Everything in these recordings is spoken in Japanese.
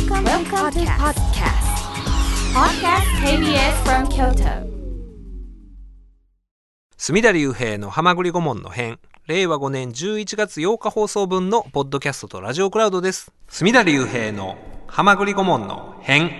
Welcome, Welcome to podcast. Podcast. KBS from Kyoto. 隅田隆平の浜栗顧問の編。令和5年11月8日放送分のポッドキャストとラジオクラウドです。隅田隆平の浜栗顧問の編。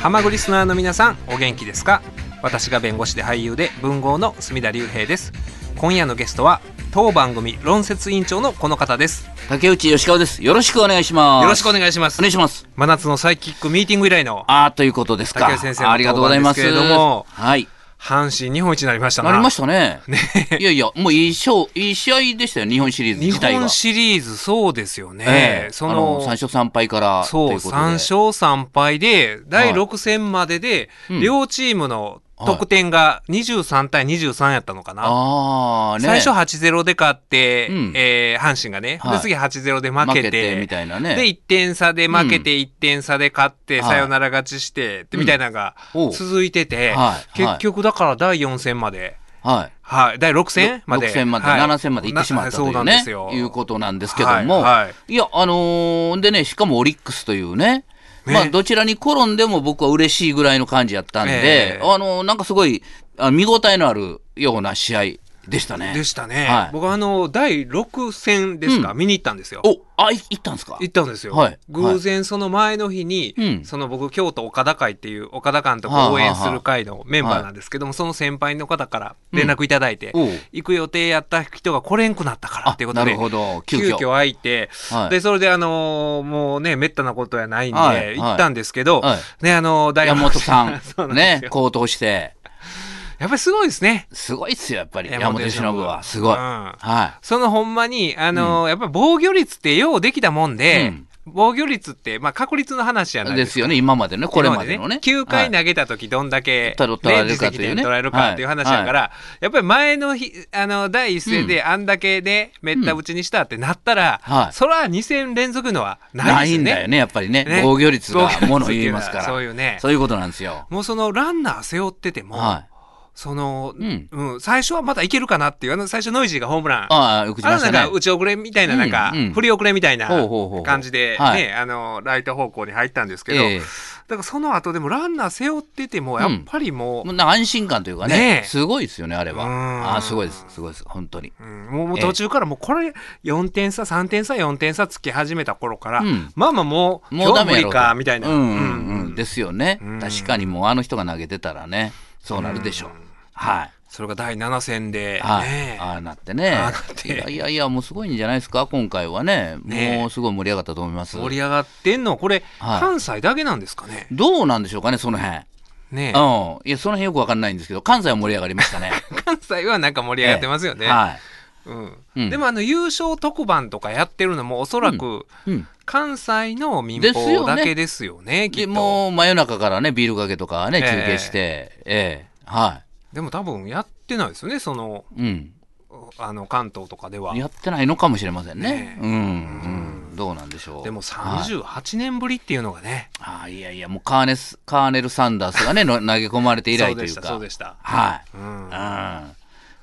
浜栗リスナーの皆さんお元気ですか？私が弁護士で俳優で文豪の隅田隆平です。今夜のゲストは当番組論説委員長のこの方です竹内義川です。よろしくお願いします。よろしくお願いしますお願いします。真夏のサイキックミーティング以来のああ、ということですか。竹内先生のありがとうございます。けれどもはい。阪神日本一になりましたななりましたね。いやいや、もういい勝いい試合でしたよ、日本シリーズ日自体が。本シリーズそうですよね、ええそあのの3勝3敗からそうということで3勝3敗で第はい6戦まででうん両チームの得点が23対23やったのかな、ね。最初8-0で勝って、うん。えー阪神がね、はい。で次8-0で負負けて。けてみたいなね。で1点差で負けて1点差で勝って、はい。サヨナラ勝ちして、でみたいなのが続いてて、はい。結局だから第4戦まで、はい。はい、第6戦まで。6戦まで、はい。7戦まで行ってしまったというなそうなんねですよ。いうことなんですけども、はい。はい。いや、あのーでね、しかもオリックスというね、ね。まあ、どちらに転んでも僕は嬉しいぐらいの感じやったんで、ええ。あのーなんかすごい、あ見応えのあるような試合でしたね。でしたね、はい。僕あの第6戦ですか、う見に行ったんですよ。お、あ、い行ったんですか？行ったんですよ、はい。偶然その前の日に、うん。その僕京都岡田会っていう岡田監督はあを応援する会のメンバーなんですけども、その先輩の方から連絡いただいて、おう。行く予定やった人が来れんくなったからあっていうことでなるほど、急急遽。遽空いて、はい。でそれであのーもうねめったなことやないんで、はい。行ったんですけど、はい。ねあのー第山本さん ね高騰して、やっぱりすごいですねすごいっすよ、やっぱり。山山本由伸伸は。すごい。うんはそのほんまに、あのーやっぱり防御率ってようできたもんで、うん防御率って、まあ、確率の話じゃい。ないですか。ですよね、今までね、これまでのね。9回はい投げた時どんだけ、取取られるかというね取られるかっていう話だから、やっぱり前の日、あの、第一戦であんだけで、めった打ちにしたってなったら、はいそら2戦連続のはなないいですよね。んだよね、やっぱりね。ね防御率がもの言いますから。そういうねそういうことなんですよ。もうそのランナー背負ってても、はい。その、うん。うん、最初はまたいけるかなっていう、あの最初ノイジーがホームラン。ああ、よくしあのなんかましたね。打ち遅れみたいな、なんかうんうん、振り遅れみたいな感じで、はい。ね、あの、ライト方向に入ったんですけど、ええ。だからその後でもランナー背負ってても、やっぱりもう、もうなんか安心感というかねね。えすごいですよね、あれは。うん。ああ、すごいです、すごいです、本当に。うん。もうもう途中からもうこれ4点差、3点差、4点差つき始めた頃から、うん。まあまあもう、もうダメか、みたいな。うんうんううんん。ですよね。うん。確かにもうあの人が投げてたらね、そうなるでしょう。はい。それが第7戦で、はい、ねああなってね。いやいやいやもうすごいんじゃないですか？今回はね。ねもうすごい盛り上がったと思います。盛り上がってんの、これ、はい。関西だけなんですかね？どうなんでしょうかねその辺。ねうん。いやその辺よくわかんないんですけど関西は盛り上がりましたね。関西はなんか盛り上がってますよね。はいうん。うん。でもあの優勝特番とかやってるのもおそらくうん。関西の民放だけですよね、きでっと。もう真夜中からねビールかけとかねええ。中継して。ええ。はでも多分やってないですよね、その、いうん。あの関東とかでは。やってないのかもしれませんね。ねうん。うん。どうなんでしょう。でもはい。38年ぶりっていうのがね、ああいやいやもうカーネスカーネル・サンダースがねの投げ込まれて以来というか。そうでした、はい。うん。うん。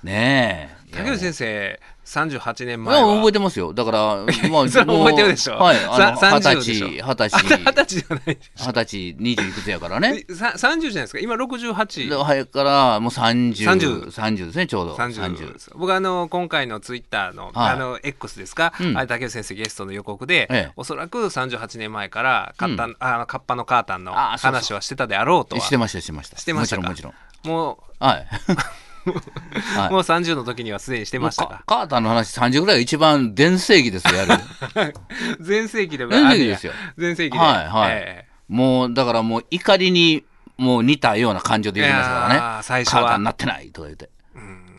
ねえ。竹内先生、38年前は。覚えてますよ。だから、まあ、それは覚えてるでしょもうはい。二十30歳、二十あ歳、二十歳じゃない二十歳、二十いくつやからね。ょ。さ30じゃないですか？今68。ではいから、もう三十、30三十ですね、ちょうど。30です僕あの今回のツイッターの,、はいあの X ですか、うんあれ竹内先生ゲストの予告で、ええおそらく38年前からカッあのカッパのカータンの話はしてたであろうとはしてました、してました。してましたか？もちろん、もちもろん。はい。う、はい。もう30の時にはすでにしてましたかカカーターの話30ぐらいが一番全盛期ですよ、やる。全盛期でも全盛期ですよ。全盛期で。はいはい。えもう、だからもう怒りに、もう似たような感情で言ってましたからね。最初は。カーターになってないとか言って。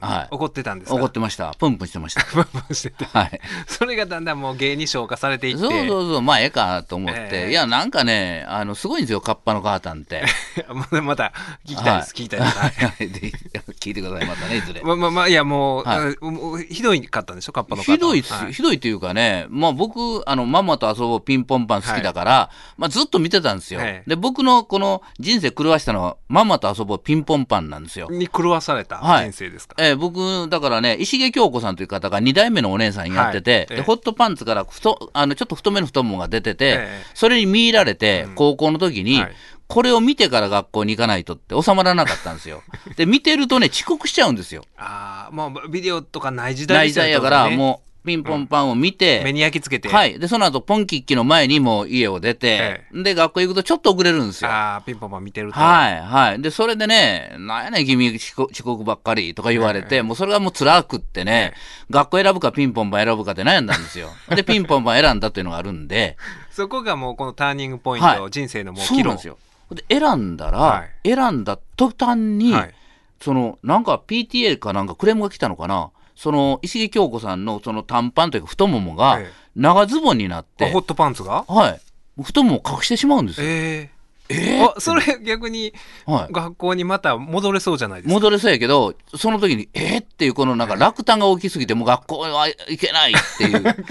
はい。怒ってたんですか？怒ってました。プンプンしてました。プンプンしてて。はい。それがだんだんもう芸に昇華されていって。そうそうそう、まあええかと思って、ええ。いや、なんかね、あの、すごいんですよ、カッパのカータンって。まだまた聞きたいです、はい。聞きたいです、はい。はい。で聞いてください、またね、いずれ。まあまあまあいやもう,、はい。もうひどいかったんでしょ？カッパの方ひどいはひどいっていうかね、まあ僕、あの、ママと遊ぼうピンポンパン好きだから、まあずっと見てたんですよ。ええで、僕のこの人生狂わしたのは、ママと遊ぼうピンポンパンなんですよ。に狂わされたはい。人生ですか、ええー僕、だからね、石毛京子さんという方が2代目のお姉さんやってて、はい。ええでホットパンツから太あのちょっと太めの太ももが出てて、ええ。それに見入られて、高校の時に、はい。これを見てから学校に行かないとって収まらなかったんですよ。で、見てるとね、遅刻しちゃうんですよ。ああ、もうビデオとかない時代大ですよ体やから、ね。もう、ピンポンパンを見て、目に焼き付けて。はい。で、その後、ポンキッキの前にもう家を出て、で、学校行くとちょっと遅れるんですよ。ああ、ピンポンパン見てると。はい、はい。で、それでね、なんやねん、君遅刻、ばっかりとか言われて、もうそれがもう辛くってね、学校選ぶかピンポンパン選ぶかって悩んだんですよ。で、ピンポンパン選んだっていうのがあるんで、そこがもうこのターニングポイント、はい人生のもう岐んですよ。で、選んだら、は選んだ途端に、はいその、なんか PTA かなんかクレームが来たのかな、その、石木京子さんのその短パンというか太ももがええ長ズボンになって、あホットパンツが？はい。太ももを隠してしまうんですよ。えええあ、それ逆にはい。学校にまた戻れそうじゃないですか？戻れそうやけど、その時に、えー？っていうこのなんか落胆が大きすぎて、もう学校は行けないっていう。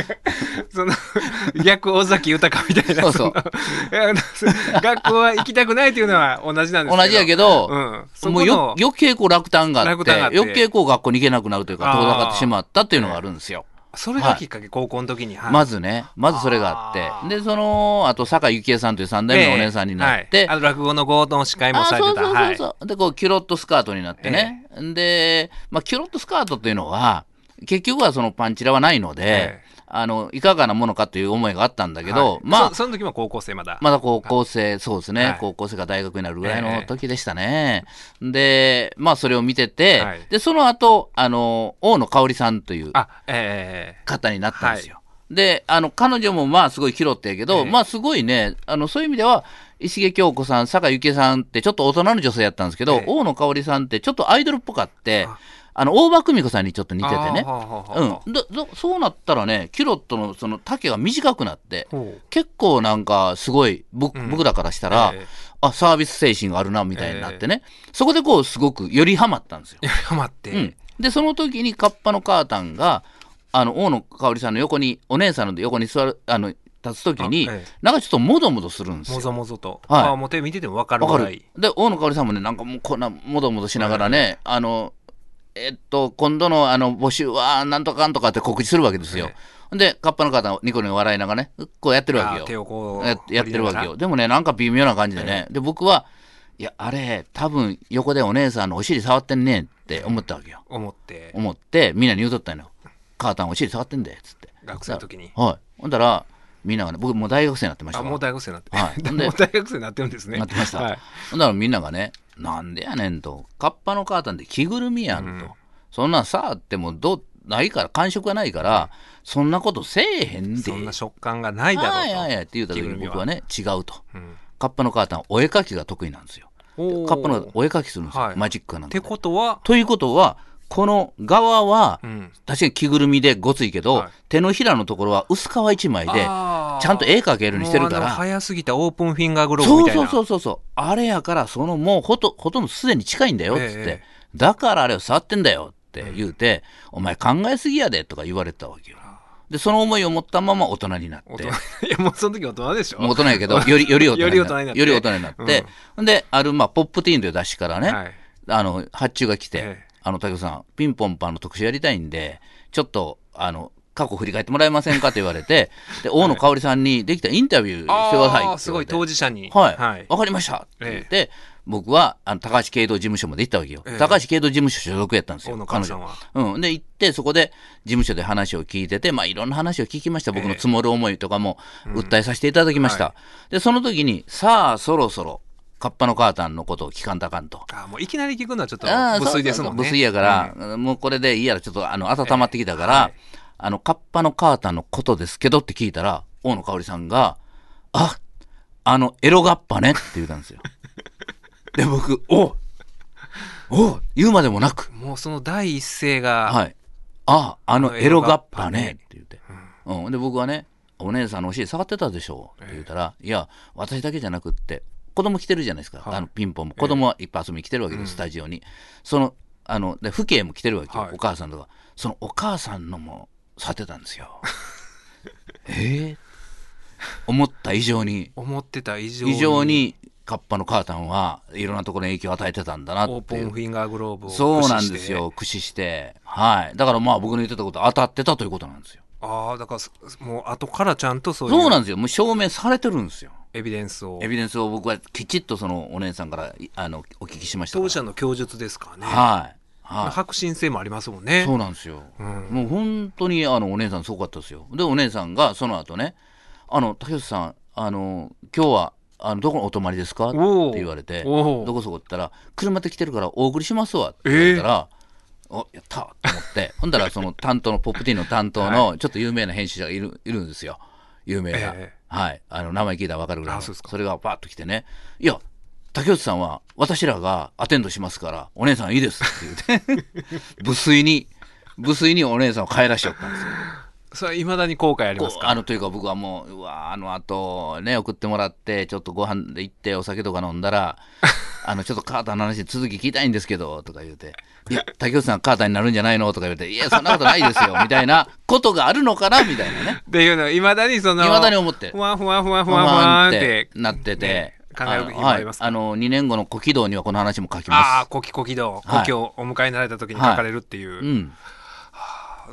その逆尾崎豊みたいな。そうそう学校は行きたくないっていうのは同じなんですけど。同じやけど、うん。そもうよ余計こう落胆があって余計こう学校に行けなくなるというか、遠ざかってしまったっていうのがあるんですよ。それがきっかけ、高校の時に。はい。まずね、まずそれがあって。で、その、あと、坂井幸恵さんという三代目のお姉さんになって、ええはい。あの落語の合同司会もされてた。あそうそう。で、こう、キュロットスカートになってね。で、まあ、キュロットスカートっていうのは、結局はそのパンチラはないので、ええあの、いかがなものかという思いがあったんだけど、はい。まあそ、その時も高校生まだ。まだ高校生、そうですね、はい。高校生が大学になるぐらいえのえ時でしたね。で、まあ、それを見てて、はい。で、その後、あの、大野香織さんという方になったんですよ。で、あの、彼女もまあすごい拾ってやけど、ええまあすごいね、あの、そういう意味では、石毛京子さん、坂井幸恵さんってちょっと大人の女性やったんですけど、ええ。大野香織さんってちょっとアイドルっぽかってあ、あの、大場久美子さんにちょっと似ててね。うん。そうなったらね、キュロットのその丈が短くなって、結構なんかすごい、僕,、うん僕らからしたら、ええあ、サービス精神があるな、みたいになってね。そこでこう、すごくよりハマったんですよ。ハマって。うん、でその時にカッパのカータンがあの大野香織さんの横にお姉さんの横に座るあの立つ時に、あええなんかちょっともどもどするんですもよ。ぞもぞと。はいあもう手見てても分かるわかるぐらい。で大野香織さんもねなんかもうこんなもどもどしながらね、あのえっと今度のあの募集はなんとかかんとかって告知するわけですよ。でカッパのカータンをニコニコ笑いながらねこうやってるわけよあ手。をこうややってるわけよ。。でもね、なんか微妙な感じでね。で、僕は、いや、あれ、多分横でお姉さんのお尻触ってんねんって思ったわけよ。思って、思って、みんなに言うとったんよ。カータンお尻触ってんで、つって。学生の時に。はい。ほんだら、みんながね、僕もう大学生になってましたあ、わもう大学生になって。はいで もう大学生になってるんですね。なってました。はい。ほんだらみんながね、なんでやねんと。カッパのカータンって着ぐるみやんと。うんそんなんさあってもどう、ないから、感触がないから、そんなことせえへんで。そんな食感がないだろうと。はいはいはいって言った時に僕はね、違うと。うんカッパのカータンはお絵描きが得意なんですよ。カッパのお絵描きするんですよ。はいマジックかなんかで。ってことは、ということは、この側は、うん。確かに着ぐるみでごついけど、はい手のひらのところは薄皮一枚で、ちゃんと絵描けるようにしてるから。早すぎたオープンフィンガーグローブみたいな。そうそうそうそう。あれやから、そのもうほとほとんどすでに近いんだよっつって、ええだからあれを触ってんだよって言うて、お前考えすぎやでとか言われてたわけよ。で、その思いを持ったまま大人になって。いや、もうその時大人でしょもう大人やけど、より、より大人より大人になってより大人になって。で、ある、まあ、ポップティーンという雑誌からね、はいあの、発注が来て、ええあの、竹雄さん、ピンポンパンの特集やりたいんで、ちょっと、あの、過去振り返ってもらえませんかと言われて、で、大野香織さんにできたインタビューしてくださいってすごい当事者に。はい。わ、はい。かりましたって言って、僕は、あの、高橋慶道事務所まで行ったわけよ。ええ高橋慶道事務所所属やったんですよ。大野香織さんはうん。で、行って、そこで事務所で話を聞いてて、まあ、いろんな話を聞きました。僕の積もる思いとかも、訴えさせていただきました。はで、その時に、さあ、そろそろ、カッパのカータンのことを聞かんとあかんと。あーもういきなり聞くのはちょっとああ無粋ですもんね。無粋やから、もうこれでいいやら、ちょっとあの温まってきたから、あの、カッパのカータンのことですけどって聞いたら、大野香織さんが、ああの、エロガッパねって言ったんですよ。で、僕、おお言うまでもなく、もうその第一声が、はい。ああの、エロガッパねって言って。うん。で、僕はね、お姉さんのお尻触ってたでしょって言ったら、いや、私だけじゃなくって、子供来てるじゃないですか。はい。あの、ピンポンも。子供はいっぱい遊びに来てるわけです、スタジオに。その、あの、で、父兄も来てるわけよ、はい。お母さんとか。そのお母さんのも触ってたんですよ。ええ？思った以上に、思ってた以上に。以上にカッパのカータンはいろんなところに影響を与えてたんだなってオープンフィンガーグローブをそうなんですよ。駆使して。はい。だからまあ僕の言ってたこと当たってたということなんですよ。ああだからそもう後からちゃんとそういう。そうなんですよ。もう証明されてるんですよエビデンスを。エビデンスを僕はきちっとそのお姉さんからいあのお聞きしました当社の供述ですからね、はい。はい。白真性もありますもんね。そうなんですよ、ん。もう本当にあのお姉さんすごかったですよ。でお姉さんがその後ね「あの竹内さんあの今日はあのどこにお泊まりですか?」って言われて「おうどこそこ?」って言ったら「車で来てるからお送りしますわ」って言われたら「おやった!」と思って。ほんだらその担当のポップティーンの担当のちょっと有名な編集者がいるいるんですよ。有名な、ええはい。あの名前聞いたら分かるぐらいの。あそうですか。れがバーッと来てね「いや竹内さんは私らがアテンドしますからお姉さんいいです」って言って。無粋に無粋にお姉さんを帰らしちゃったんですよ。それはいまだに後悔ありますか？あのというか僕はもううわあのあとね送ってもらってちょっとご飯で行ってお酒とか飲んだらあのちょっとカーターの話続き聞きたいんですけどとか言うて「いや竹内さんカーターになるんじゃないの?」とか言うて「いやそんなことないですよ」みたいなことがあるのかな？みたいなね。っていうのいまだにそのいまだに思って。ふわふわふわふわふわってなってて、ね考えるありますはい、あの2年後の古軌道にはこの話も書きああま古希古希道はい。故郷をお迎えになられた時に書かれるっていう、す。うん、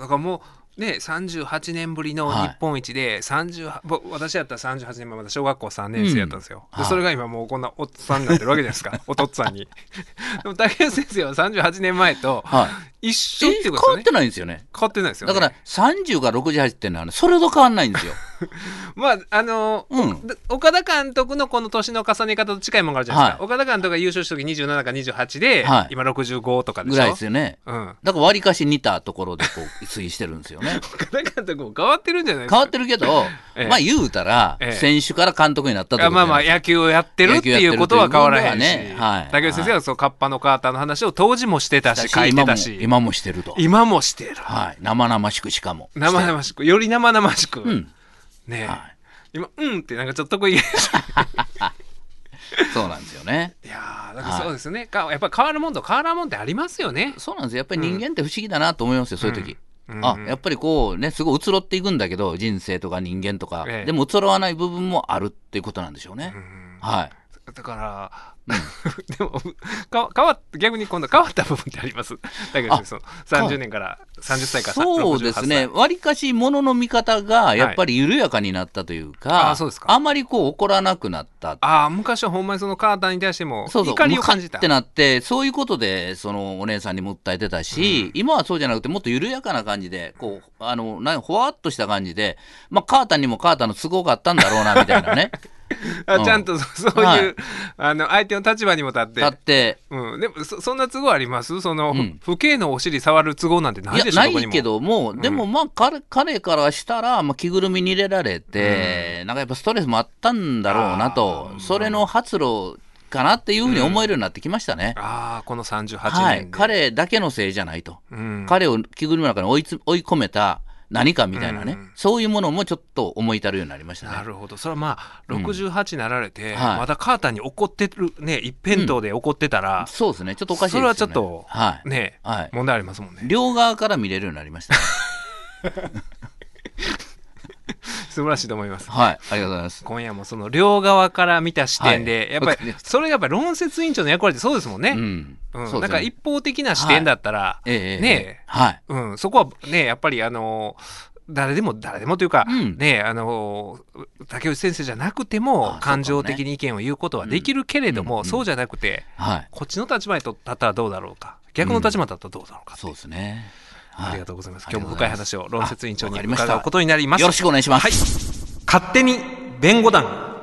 だからもうね38年ぶりの日本一で、38ぼ私やったら38年前まだ小学校3年生やったんですよ、うん。はい。でそれが今もうこんなおっさんになってるわけじゃないですか。おとっつぁんに。でも竹内先生は38年前とはい。一緒ってことですよね。わってないんですよね。変わってないですよ、ね、だから30から68っていうのはね、それほど変わんないんですよ。まああのうん。で岡田監督のこの年の重ね方と近いものがあるじゃないですか、はい。岡田監督が優勝した時27か28で、はい。今65とかでしょ？ぐらいですよね。うん、だから割かし似たところでこう推移してるんですよね。岡田監督も変わってるんじゃないですか？変わってるけど、ええ。まあ言うたら、ええ。選手から監督になったとまあまあや野球をやってるっていうことは変わらへんし、ね。はい。竹内先生はそうカッパのカーターの話を当時もしてたし書いてたし。今も今もしてると。今もしてるはい。生々しくしかも。生々しくより生々しく、うん。ねえ、は今うんってなんかちょっと得意 そうなんですよね。いやーだからそうですよね、かやっぱ変わるもんと変わらんもんってありますよねそうなんですよ。やっぱり人間って不思議だなと思いますよ、そういう時。うんあ、やっぱりこうね、すごい移ろっていくんだけど、人生とか人間とか、ええでも移ろわない部分もあるっていうことなんでしょうね。はい。だから、でもか変わっ逆に今度変わった部分ってあります？だけどその。30年から30歳からさそうですね。68歳。わりかし物の見方がやっぱり緩やかになったというか、あそうですか。あんまりこう怒らなくなった。ああ昔はほんまにそのカーターに対してもそうそう、怒りを感じた。ってなって、そういうことで、そのお姉さんにも訴えてたし、今はそうじゃなくて、もっと緩やかな感じで、こう、あの、なほわっとした感じで、まあ、カータンにもカータンの都合があったんだろうな、みたいなね。うん。あちゃんとそ そういう、はい。あの相手の立場にも立って。だって、うん、でもそそんな都合あります？その、うん。不敬のお尻触る都合なんてないでしょ？ないけども、でもまあ、彼、彼からしたら、まあ、着ぐるみに入れられて、なんかやっぱストレスもあったんだろうなと、それの発露かなっていうふうに思えるようになってきましたね。ああこの38年で、はい。彼だけのせいじゃないと。うん、彼を着ぐるみの中に追いつ追い込めた何かみたいなね、うんそういうものもちょっと思い至るようになりましたね。なるほどそれはまあ68になられて、はいまだカーターに怒ってるね一辺倒で怒ってたら、そうですね、ちょっとおかしいですよね。それはちょっとはい。ね、はい。問題ありますもんね両側から見れるようになりました、ね。素晴らしいと思います。はい。ありがとうございます。今夜もその両側から見た視点で、はい。やっぱりそれがやっぱり論説委員長の役割ってそうですもんね、うん。うん。ね。なんか一方的な視点だったら、ええええねえ。はい。うん、そこはねやっぱりあの誰でも誰でもというか、うん。ねあの竹内先生じゃなくてあも感情的に意見を言うことはできるけれども、うんそうじゃなくてはい。こっちの立場に立ったらどうだろうか。逆の立場だったらどうだろうか、そうですね。ありがとうございます、は今日も深い話を論説委員長にあわかりました伺うことになりますよろしくお願いします。はい。勝手に弁護団。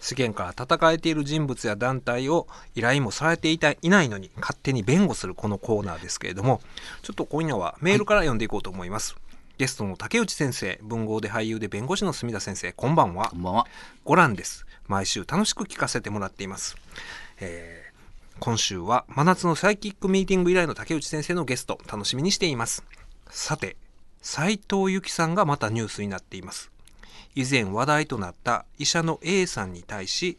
世間から叩かれている人物や団体を依頼もされていたいないのに勝手に弁護するこのコーナーですけれどもちょっと今夜はメールから読んでいこうと思います、ゲストの竹内先生文豪で俳優で弁護士の墨田先生こんばんは。こんばんは。ご覧です。毎週楽しく聞かせてもらっています、えー今週は真夏のサイキックミーティング以来の竹内先生のゲスト楽しみにしています。さて斉藤由貴さんがまたニュースになっています。以前話題となった医者の A さんに対し、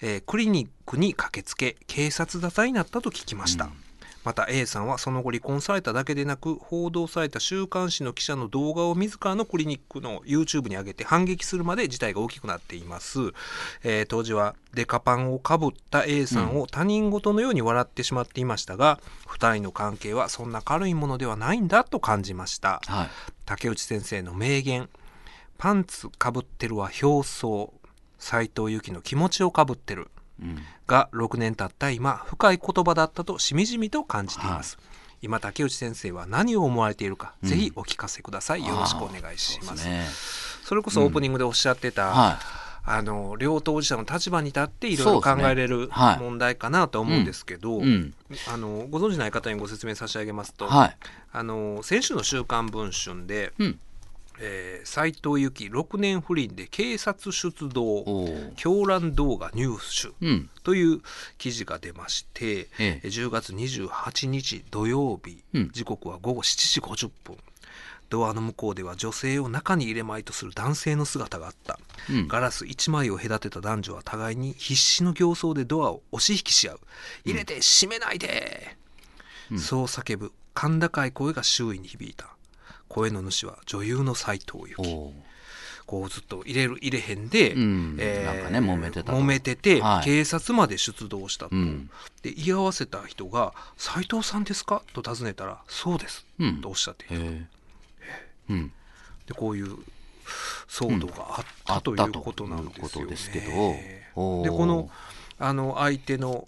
えークリニックに駆けつけ警察沙汰になったと聞きました、また A さんはその後離婚されただけでなく報道された週刊誌の記者の動画を自らのクリニックの YouTube に上げて反撃するまで事態が大きくなっています、えー当時はデカパンをかぶった A さんを他人事のように笑ってしまっていましたが、2人の関係はそんな軽いものではないんだと感じました。はい。竹内先生の名言「パンツかぶってるは表層斎藤由貴の気持ちをかぶってる」うんが6年経った今深い言葉だったとしみじみと感じています、今竹内先生は何を思われているか、ぜひお聞かせください。よろしくお願いします。すね。それこそオープニングでおっしゃってた、はあの両当事者の立場に立っていろいろ考えれる問題かなと思うんですけど、いうん。あのご存知ない方にご説明差し上げますと、はい。あの先週の「週刊文春で」うんえー斉藤由貴6年不倫で警察出動狂乱動画入手うん。という記事が出まして、ええ。10月28日土曜日、うん。時刻は午後7時50分。ドアの向こうでは女性を中に入れまいとする男性の姿があった、うん。ガラス1枚を隔てた男女は互いに必死の形相でドアを押し引きし合う。入れて閉めないで、うん。そう叫ぶ甲高い声が周囲に響いた声の主は女優の斎藤由貴。こうずっと入れる入れへんで、うん。なんかね揉めてたと。揉めてて、はい。警察まで出動したと、うん。で居合わせた人が「斎藤さんですか?」と尋ねたら「そうです」うん。とおっしゃっていた、うん。でこういう騒動があった、あということなんですよね。でこのあの相手の、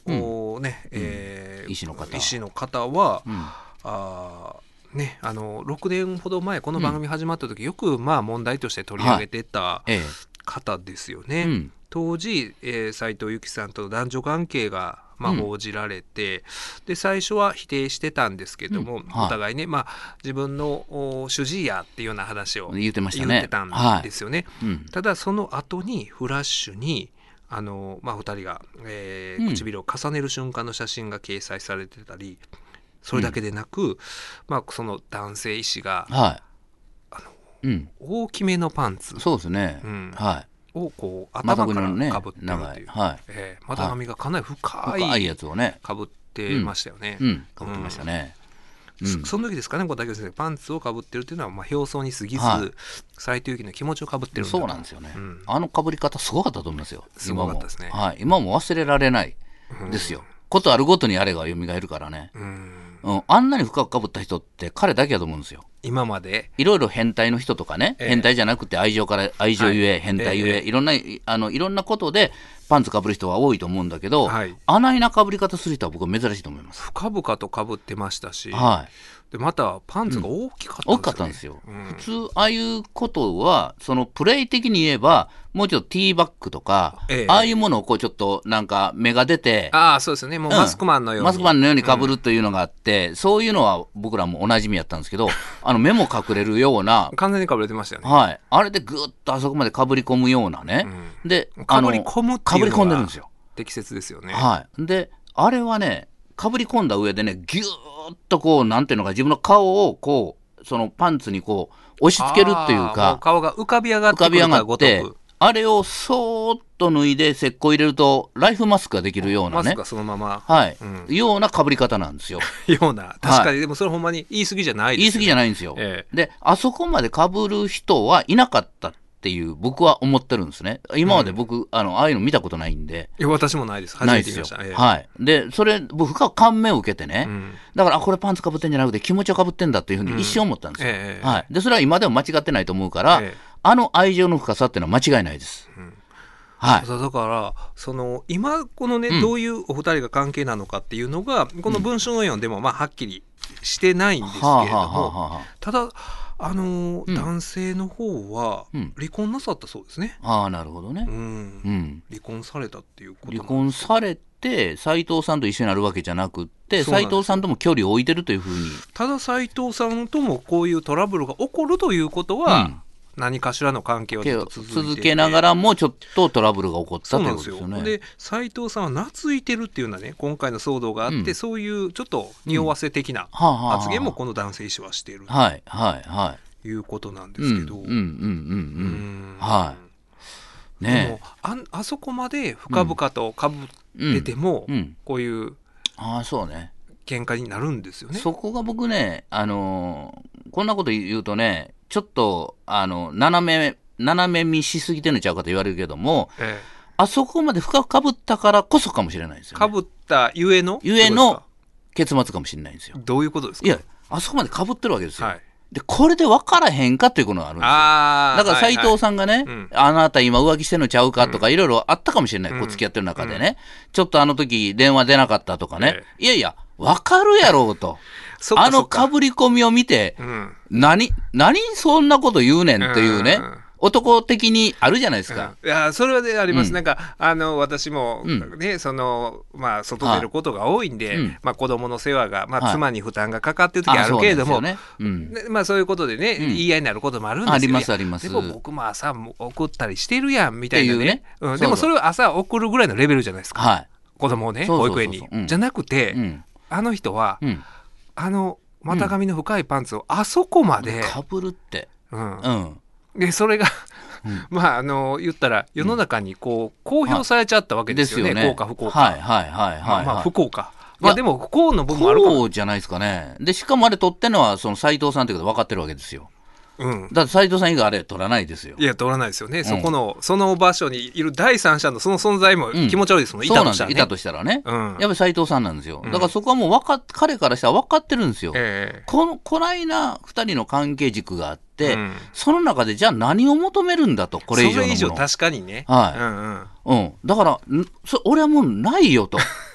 ねえー医師の方は、うん。あーね、あの6年ほど前この番組始まった時、よくまあ問題として取り上げてたええ。方ですよね。うん。当時、えー、斉藤由貴さんとの男女関係が、まあ、うん。報じられて、で最初は否定してたんですけども、うん。はい。お互いね、まあ、自分のお主治医やっていうような話を言ってましたね。言ってたんですよね。うん。ただその後にフラッシュにあの、まあ、2人が、えーうん。唇を重ねる瞬間の写真が掲載されてたりそれだけでなく、まあ、その男性医師がはい。うん。大きめのパンツ。そうですね。うん。はい。をこうま頭からかぶってる長という、いはい。えー股上がかなり深深いいやつをね。かぶってましたよね。うん。かぶってましたね。うん。そその時ですかね、こう竹内先生、パンツをかぶってるっていうのは、まあ、表層に過ぎず、はい。斉藤由貴の気持ちをかぶってるそうなんですよね。うん。あのかぶり方すごかったと思いますよすごかったですね。今もはい。今も忘れられないですよ。ことあるごとにあれが蘇るからね。うんうんあんなに深くかぶった人って彼だけやと思うんですよ。今まで、いろいろ変態の人とかね、ええ。変態じゃなくて愛情から愛情ゆえ、はい。変態ゆえ、ええ。いろんな、いあの、いろんなことでパンツかぶる人は多いと思うんだけど、はいあないなかぶり方する人は僕は珍しいと思います。深々とかぶってましたし、はい。でまたパンツが大きかったんですよ。うん普通、ああいうことは、そのプレイ的に言えば、もうちょっとティーバッグとか、ええああいうものをこうちょっとなんか目が出て、ああ、そうですよね、もううんマスクマンのように。マスクマンのように被るというのがあって、そういうのは僕らもおなじみやったんですけど、あの目も隠れるような、完全にかぶれてましたよね。はい。あれでぐーっとあそこまでかぶり込むようなね。で、かぶり込むかぶり込んでるんですよ。適切ですよね。はい。で、あれはね、かぶり込んだ上でね、ぎゅーっとこう、なんていうのか、自分の顔をこう、そのパンツにこう、押し付けるっていうあーもうか、顔が浮かび上がってく浮かび上がってく、あれをそーっと脱いで石膏入れると、ライフマスクができるようなねマスクが、そのまま、はい、うんようなかぶり方なんですよ。ような、確かに、でもそれほんまに言い過ぎじゃないですよね言い過ぎじゃないんですよ。えで、あそこまでかぶる人はいなかったっていう、僕は思ってるんですね。今まで僕、あの、ああいうの見たことないんで。いや私もないです。初ないですよめて見ました。ええ。はい。で、それ、僕、深く感銘を受けてね。うんだから、あ、これパンツかぶってんじゃなくて、気持ちをかぶってんだっていうふうに一瞬思ったんですよ。ええはい。で、それは今でも間違ってないと思うから、ええあの愛情の深さっていうのは間違いないです。はい。だだからその今このね、うんどういうお二人が関係なのかっていうのがこの文章の読んでもまあはっきりしてないんですけれどもはあただあのーうん男性の方はうん離婚なさったそうですね。ああ、なるほどねう。んうん。離婚されたっていうこと離婚されて、斎藤さんと一緒になるわけじゃなくって、斎藤さんとも距離を置いてるというふうに。ただ斉藤さんともこういうトラブルが起こるということは、何かしらの関係はずっと続けながらもちょっとトラブルが起こったといそうことですよね。で斉藤さんは懐いてるっていうのはね今回の騒動があって、うんそういうちょっと匂わせ的な発言もこの男性医師はしているはいはいはということなんでい。すけど、うんうんうんうんうん。うんはい。でねもあんあそこまで深々とかぶってても、うんうんこういうああ、そうね。喧嘩になるんですよね。そこが僕ね、あのーこんなこと言うとね、ちょっと、あの、斜め、斜め見しすぎてんのちゃうかと言われるけども、えあそこまで深くかぶったからこそかもしれないですえ、よ、ね。かぶったゆえのゆえの結末かもしれないんですよ。どういうことですか？いや、あそこまでかぶってるわけですよ。はい。で、これで分からへんかっていうことがあるんですよ。ああ。だから斎藤ん。さんがね、うんあなた今浮気してんのちゃうかとかいろいろあったかもしれない、うんこう付き合ってる中でね、ちょっとあの時電話出なかったとかね、いやいや、わかるやろうと。あのかぶり込みを見て、うん。何、何そんなこと言うねんっていうね、うん。男的にあるじゃないですか。いやそれはであります、うん。なんかあの私も、うん。ねそのまあ外出ることが多いんで、はい。うん。まあ、子供の世話が、まあ、はい。妻に負担がかかってる時あるけれども、そうなんですよね。ねまあ、そういうことでね、ん。言い合いになることもあるんですよありますあります。でも僕も朝も送ったりしてるやんみたいなね。うね。うん、そうそうでもそれを朝送るぐらいのレベルじゃないですか。はい。子供をねそうそうそうそう。保育園に、うんじゃなくて、うん。あの人は、うん。あの股上の深いパンツをあそこまで、かぶるって。うんうん。でそれがうん まああの言ったら世の中にこう公表されちゃったわけでよね,、ですすよね。幸か不幸か、はいはいはいはい、まあ、不幸かまあでも不幸の部分もあるかもじゃないですかね。で、しかもあれ撮ってんのは、その斎藤さんってこと分かってるわけですよ。うんだって斎藤さん以外あれ撮らないですよ。いや通らないですよね、そこのその場所にいる第三者のその存在もうん気持ち悪いですもん、いそうたとしたらねいたとしたらね。うんやっぱり斎藤さんなんですよ。うんだからそこはもう分かっ、彼からしたら分かってるんですよ。えこの、こないな二人の関係軸があって、うんその中でじゃあ何を求めるんだと、こえれ以上のもの。それ以上確かにね、はいうんうん、うん。だから、んそ俺はもうないよと。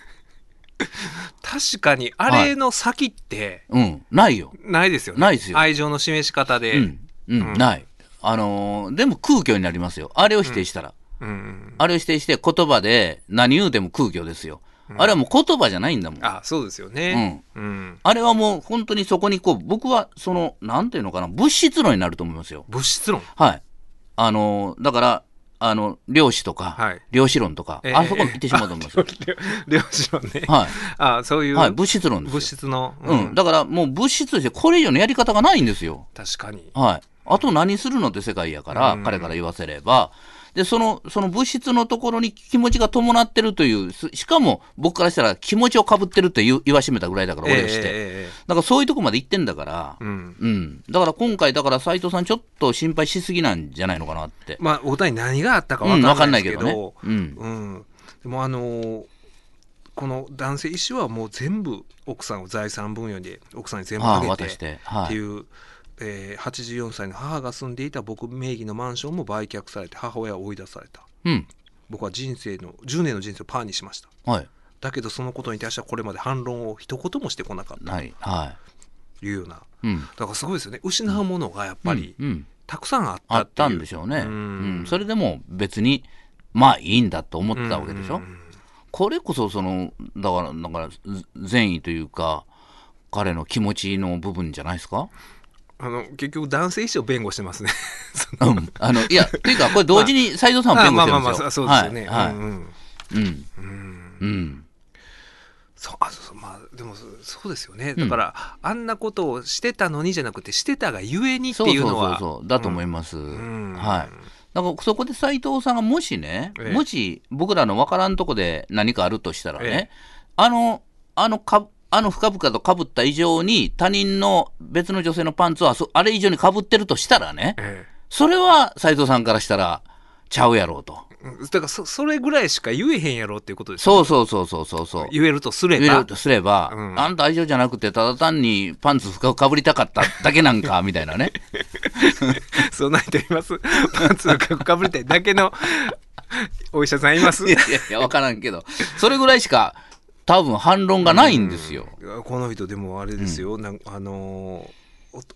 確かにあれの先ってうん。ないよ。ないですよね、ないですよ愛情の示し方で、うん。うん。うんない。あのーでも空虚になりますよ。あれを否定したら。うんうんあれを否定して言葉で何言うても空虚ですよ。あれはもう言葉じゃないんだもん。あそうですよね、うんあれはもう本当にそこにこう、僕はその、なんていうのかな、物質論になると思いますよ。物質論？はい。あのーだから、あの、量子とか、はい量子論とか、ええあそこに行ってしまうと思いますよ。量子論ね、はい。あそういう、はい、物質論ですよ。物質の、うん。だからもう物質としてこれ以上のやり方がないんですよ。確かにはい。あと何するのって世界やから、うん彼から言わせれば。で、その、その物質のところに気持ちが伴ってるという、すしかも僕からしたら気持ちをかぶってるって言う言わしめたぐらいだから、俺をして。ええええだからそういうとこまで行ってんだから、ええうんうん。だから今回、だから斎藤さんちょっと心配しすぎなんじゃないのかなって。まあお互い何があったか分かかんないけど,、どね。うん。うんでもあのーこの男性医師はもう全部奥さんを財産分与で奥さんに全部はあ、あげて渡して。はい。っていう、えー84歳の母が住んでいた僕名義のマンションも売却されて母親は追い出されたうん。僕は人生の10年の人生をパーにしましたはい。だけどそのことに対してはこれまで反論を一言もしてこなかったない。はというようなだい。うん。からすごいですよね失うものがやっぱりうんうんたくさんあったあったんでしょうね。ううんん。それでも別に、まあいいんだと思ってたわけでしょ。うんこれこそそのだからだからず善意というか彼の気持ちの部分じゃないですか、あの結局男性医師を弁護してますね。うん、あのいやっていうかこれ同時に斎藤さんは弁護あまあしてるんですよ。まあまあそうですよね、はいはい。うんうん。うん。うん。うん。そうあそうまあでもそそうですよね。だから、あんなことをしてたのにじゃなくてしてたがゆえにってそうそうそういうのはそう。だと思います。ん。はい。だからそこで斎藤さんがもしね、ええ。もし僕らの分からんとこで何かあるとしたらね、ええ。あの、あのか、あの深々とかぶった以上に他人の別の女性のパンツをあそあれ以上にかぶってるとしたらね、えそれは斎藤さんからしたらちゃうやろうと。だからそそれぐらいしか言えへんやろっていうことですよそうそうそうそうそうそう。言えるとすれば。言えるとすれば、うん。あんた愛情じゃなくて、ただ単にパンツ深くかぶりたかっただけなんか、みたいなね。そんな人います。パンツをかぶりたいだけの お医者さんいます？いやいやいや、わからんけど、それぐらいしか、多分反論がないんですよ。うん。この人でもあれですよ、なんあのー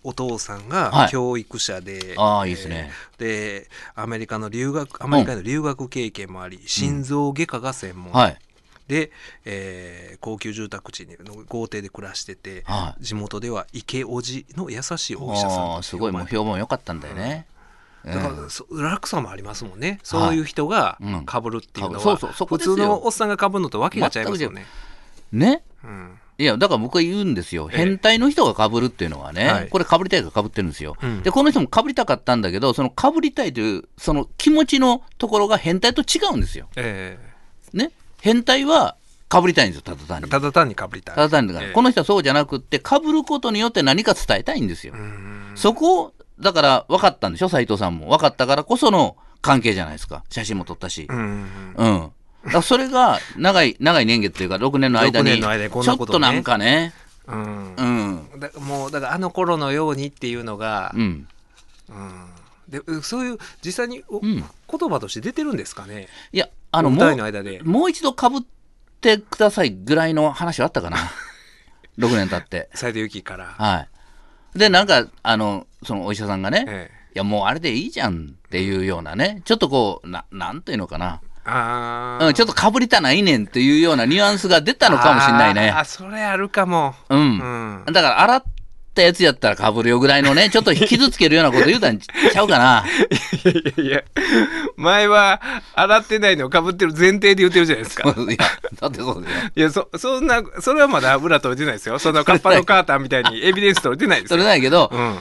おお父さんがはい。教育者で、ああいいですね。でアメリカの留学アメリカへの留学経験もあり、心臓外科が専門、はい。で、えー高級住宅地の豪邸で暮らしてて、はい。地元では池叔父の優しいお医者さんすごい、もう評判良かったんだよね。だからそ落差もありますもんねそういう人がうんかぶるっていうのは、普通のおっさんがかぶるのとわけが違いますよね。ね？うんいや、だから僕は言うんですよ。ええ変態の人が被るっていうのはね、はいこれ被りたいから被ってるんですよ。うんで、この人も被りたかったんだけど、その被りたいという、その気持ちのところが変態と違うんですよ。えね？変態は、かぶりたいんですよ、ただ単に。ただ単にかぶりたい。ただ単にだから、ええこの人はそうじゃなくって、かぶることによって何か伝えたいんですよ。そこを、だから分かったんでしょ、斉藤さんも。分かったからこその関係じゃないですか。写真も撮ったし。うんうんうん。だからそれが長い、長い年月というか、6年の間6に、ちょっとなんかね、うんうん。だもうだからあの頃のようにっていうのが、うん。でそういう実際にお、ん言葉として出てるんですかね？いや、あの、もう、もう一度被ってくださいぐらいの話はあったかな。6年経って。斉藤由貴から、はい。で、なんか、あの、そのお医者さんがね、ええいや、もうあれでいいじゃんっていうようなね、ちょっとこう、ななんていうのかな。あーうん、ちょっとかぶりたないねんっていうようなニュアンスが出たのかもしれないねあ。ーそれあるかもうん。うんだから、洗ったやつやったらかぶるよぐらいのね、ちょっと傷つけるようなこと言うたんちゃうかな。いやいやいや前は洗ってないのをかぶってる前提で言ってるじゃないですか。いや、だってそうだよ。いやそそんなそれはまだ裏取れてないですよ。そのカッパのカーターみたいにエビデンス取れてないですそよれないけど、うん。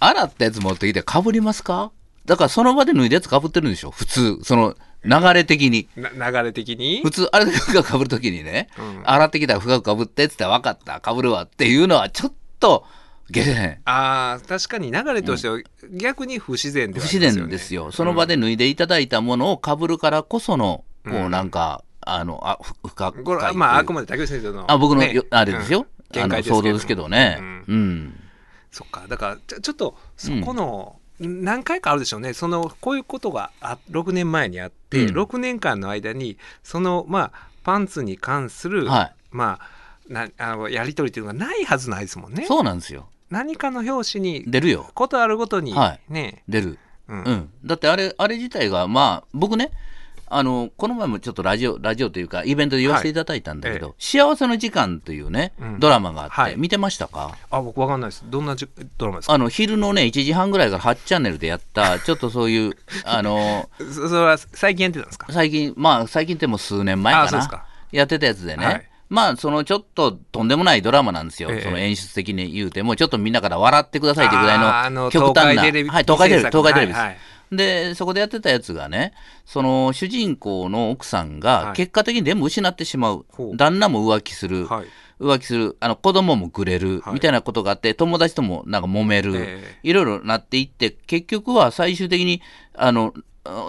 洗ったやつ持ってきてかぶりますか？だからその場で脱いだやつかぶってるんでしょ？普通。その流れ的に。な流れ的に？普通、あれで深くかぶるときにね、うん。洗ってきたら深くかぶってって言ったら分かった、かぶるわっていうのはちょっと、下船。ああ確かに流れとしては逆に不自然で不はありますよね自然ですよ。その場で脱いでいただいたものをかぶるからこその、こうなんか、あの、あ、ふ深く。これはまああくまで竹内先生の、あ僕のねよ、あれですよ。うん見あの想像ですけどね。うんうん。そっかだからちょちょっとそこの、何回かあるでしょうねそのこういうことがあ6年前にあって、うん6年間の間にそのまあパンツに関する、はいまあなあのやり取りっていうのがないはずないですもんね。そうなんですよ。何かの表紙に出るよ。ことあるごとに、はいね、出る。うんうん。だってあれ、あれ自体が、まあ、僕ね、あの、この前もちょっとラジオ、ラジオというか、イベントで言わせていただいたんだけど、はい幸せの時間というね、うんドラマがあって、はい見てましたか？あ僕わかんないですどんなじドラマですか？あの、昼のね、1時半ぐらいから8チャンネルでやった、ちょっとそういう、あの、そそれは最近やってたんですか？最近、まあ、最近ってもう数年前かな。やってたやつでね。はいまあ、そのちょっととんでもないドラマなんですよ。ええその演出的に言うても、ちょっとみんなから笑ってくださいってぐらいのの極端な。東海テレビはい、東海テレビ、東海テレビです。はいはいで、そこでやってたやつがね、その主人公の奥さんはいが結果的に全部失ってしまう。ほう旦那も浮気する。はい浮気する。あの、子供もくれる。はいみたいなことがあって、友達ともなんか揉める。えいろいろなっていって、結局は最終的に、あの、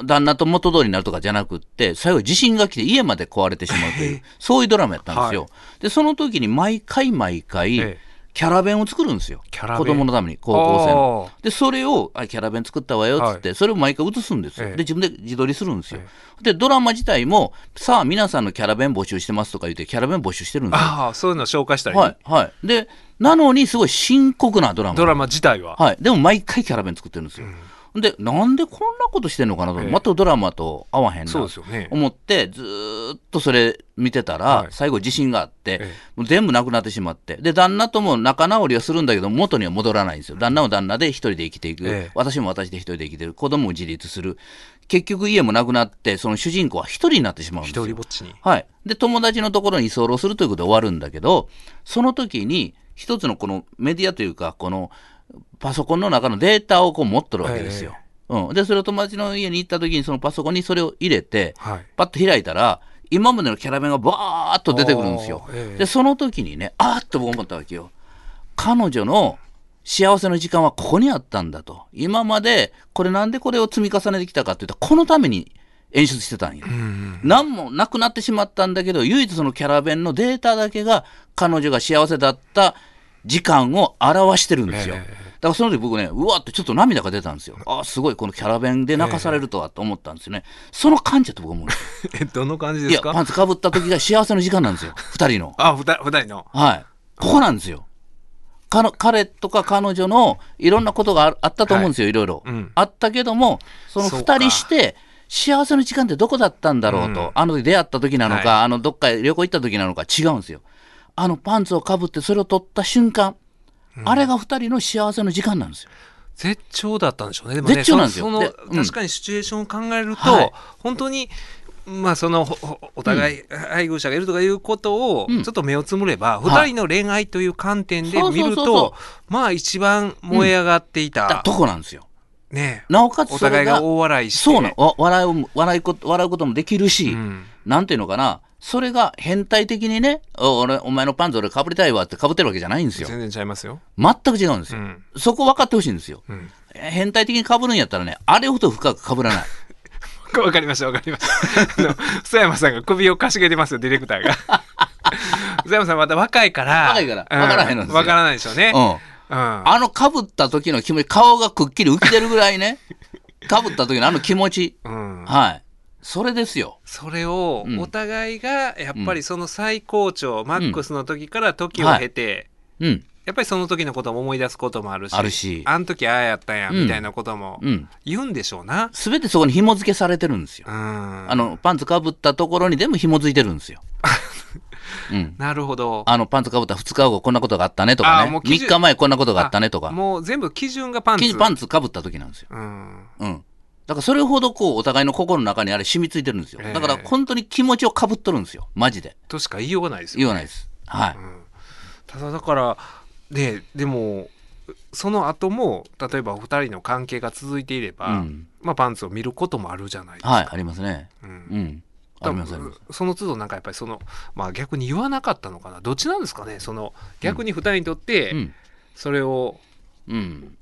旦那と元通りになるとかじゃなくって、最後地震が来て家まで壊れてしまうという、そういうドラマやったんですよ。はで、その時に毎回毎回、ええキャラ弁を作るんですよ。キャラ弁子供のために、高校生の。あで、それを、あ、キャラ弁作ったわよ、つって、それを毎回映すんですよ。ええで、自分で自撮りするんですよえ。で、ドラマ自体も、さあ、皆さんのキャラ弁募集してますとか言って、キャラ弁募集してるんですよ。ああそういうの紹介したり、はい、はい。で、なのに、すごい深刻なドラマ。ドラマ自体は、はい。でも毎回キャラ弁作ってるんですよ。で、なんでこんなことしてんのかなと、ええまたドラマと合わへんなそうですよね思って、ずーっとそれ見てたら、はい最後地震があって、えもう全部なくなってしまって、で、旦那とも仲直りはするんだけど、元には戻らないんですよ。旦那は旦那で一人で生きていく。ええ私も私で一人で生きてる。子供も自立する。結局家もなくなって、その主人公は一人になってしまうんですよ。一人ぼっちにはい。で、友達のところに居候するということで終わるんだけど、その時に、一つのこのメディアというか、このパソコンの中のデータをこう持っとるわけですよ。うん。で、それを友達の家に行った時に、そのパソコンにそれを入れて、はいパッと開いたら、今までのキャラ弁がバーッと出てくるんですよええで、その時にね、あーっと僕思ったわけよ。彼女の幸せの時間はここにあったんだと。今まで、これなんでこれを積み重ねてきたかって言ったら、このために演出してたんよ。何もなくなってしまったんだけど、唯一そのキャラ弁のデータだけが、彼女が幸せだった時間を表してるんですよ。ええだからその時僕ね、うわっとちょっと涙が出たんですよ。ああ、すごい、このキャラ弁で泣かされるとはと思ったんですよね。その感じだと僕思うんですよ。えどの感じいや、ですか？パンツかぶった時が幸せの時間なんですよ。二人の。あ二人のはい。ここなんですよ。彼とか彼女のいろんなことがああったと思うんですよ、い、ろいろ、うんあったけども、そのそうか二人して、幸せの時間ってどこだったんだろうと、うんあの時出会った時なのか、はあのどっかへ旅行行った時なのか違うんですよ。あのパンツをかぶってそれを取った瞬間、あれが二人の幸せの時間なんですよ。絶頂だったんでしょうね。でもね絶頂なんですよ。そのでうん。確かにシチュエーションを考えると、はい。本当にまあそのお互い配偶者がいるとかいうことをうん。ちょっと目をつむれば、はい。二人の恋愛という観点で見るとまあ一番燃え上がっていた、だとこなんですよ。ねなおかつお互いが大笑いして。そうな笑う笑いこ笑うこともできるし、うん。なんていうのかな、それが変態的にね、お俺、お前のパンツ俺被りたいわって被ってるわけじゃないんですよ。全然ちゃいますよ。全く違うんですよ。うんそこ分かってほしいんですよ。ん変態的に被るんやったらね、あれほど深く被らない。わかりました、わかりました。あの、須山さんが首をかしげてますよ、ディレクターが。須山さんまだ若いから。若いからうんわからへんのですよわからないでしょうね。うん。うん。あの被った時の気持ち、顔がくっきり浮き出るぐらいね、被った時のあの気持ち。うん。はい。それですよ。それをうんお互いがやっぱりその最高潮、マックスの時から時を経て、うん。やっぱりその時のことも思い出すこともあるしあるしあの時ああやったんやうんみたいなこともうん。言うんでしょうな。すべてそこに紐付けされてるんですよ。うん、あの、パンツ被ったところにでも紐付いてるんですよ。うん。なるほど。あの、パンツ被った2日後こんなことがあったねとかね。あもう基準3日前こんなことがあったねとか。もう全部基準がパンツ。パンツ被った時なんですよ。うん。うん。だからそれほどこう、お互いの心の中にあれ染みついてるんですよ。ええだから本当に気持ちを被っとるんですよ。マジで。としか言いようがないですよ、言わないです。はい。ただだからねでもその後も例えばお二人の関係が続いていれば、うんまあ、パンツを見ることもあるじゃないですか。はい、ありますね。うんうん。ありますあります。その都度なんかやっぱりその、まあ、逆に言わなかったのかなどっちなんですかねその逆に二人にとってうん。それをうん。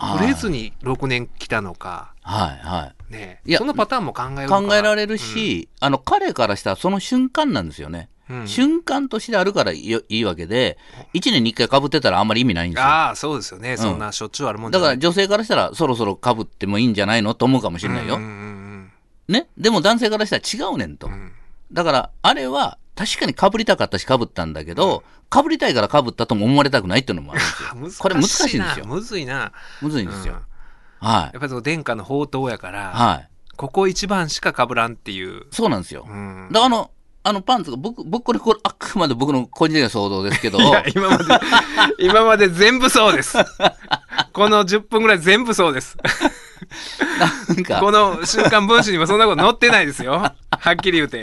触れずに6年来たのか、はい、はい。ねいやそのパターンも考え考えられるし、あの、彼からしたらその瞬間なんですよね。うん瞬間としてあるからいいわけで、1年に1回被ってたらあんまり意味ないんですよ。ああそうですよね、そんなしょっちゅうあるもんだから女性からしたらそろそろ被ってもいいんじゃないのと思うかもしれないよ。うんうんね？でも男性からしたら違うねんと。うんうんだから、あれは確かに被りたかったし被ったんだけど、被りたいから被ったとも思われたくないっていうのもあるんですあよ。難これ難しいんですよ。むずいなむずいんですよ。うんはいやっ。ぱりその殿下の宝刀やから、はい。ここ一番しか被らんっていう、そうなんですよ。うんだからあの、あのパンツが、僕、僕これ、これ、あくまで僕の個人的な想像ですけど、いや今まで今まで全部そうですこの10分ぐらい全部そうです なんか、この「週刊文春」にもそんなこと載ってないですよはっきり言うて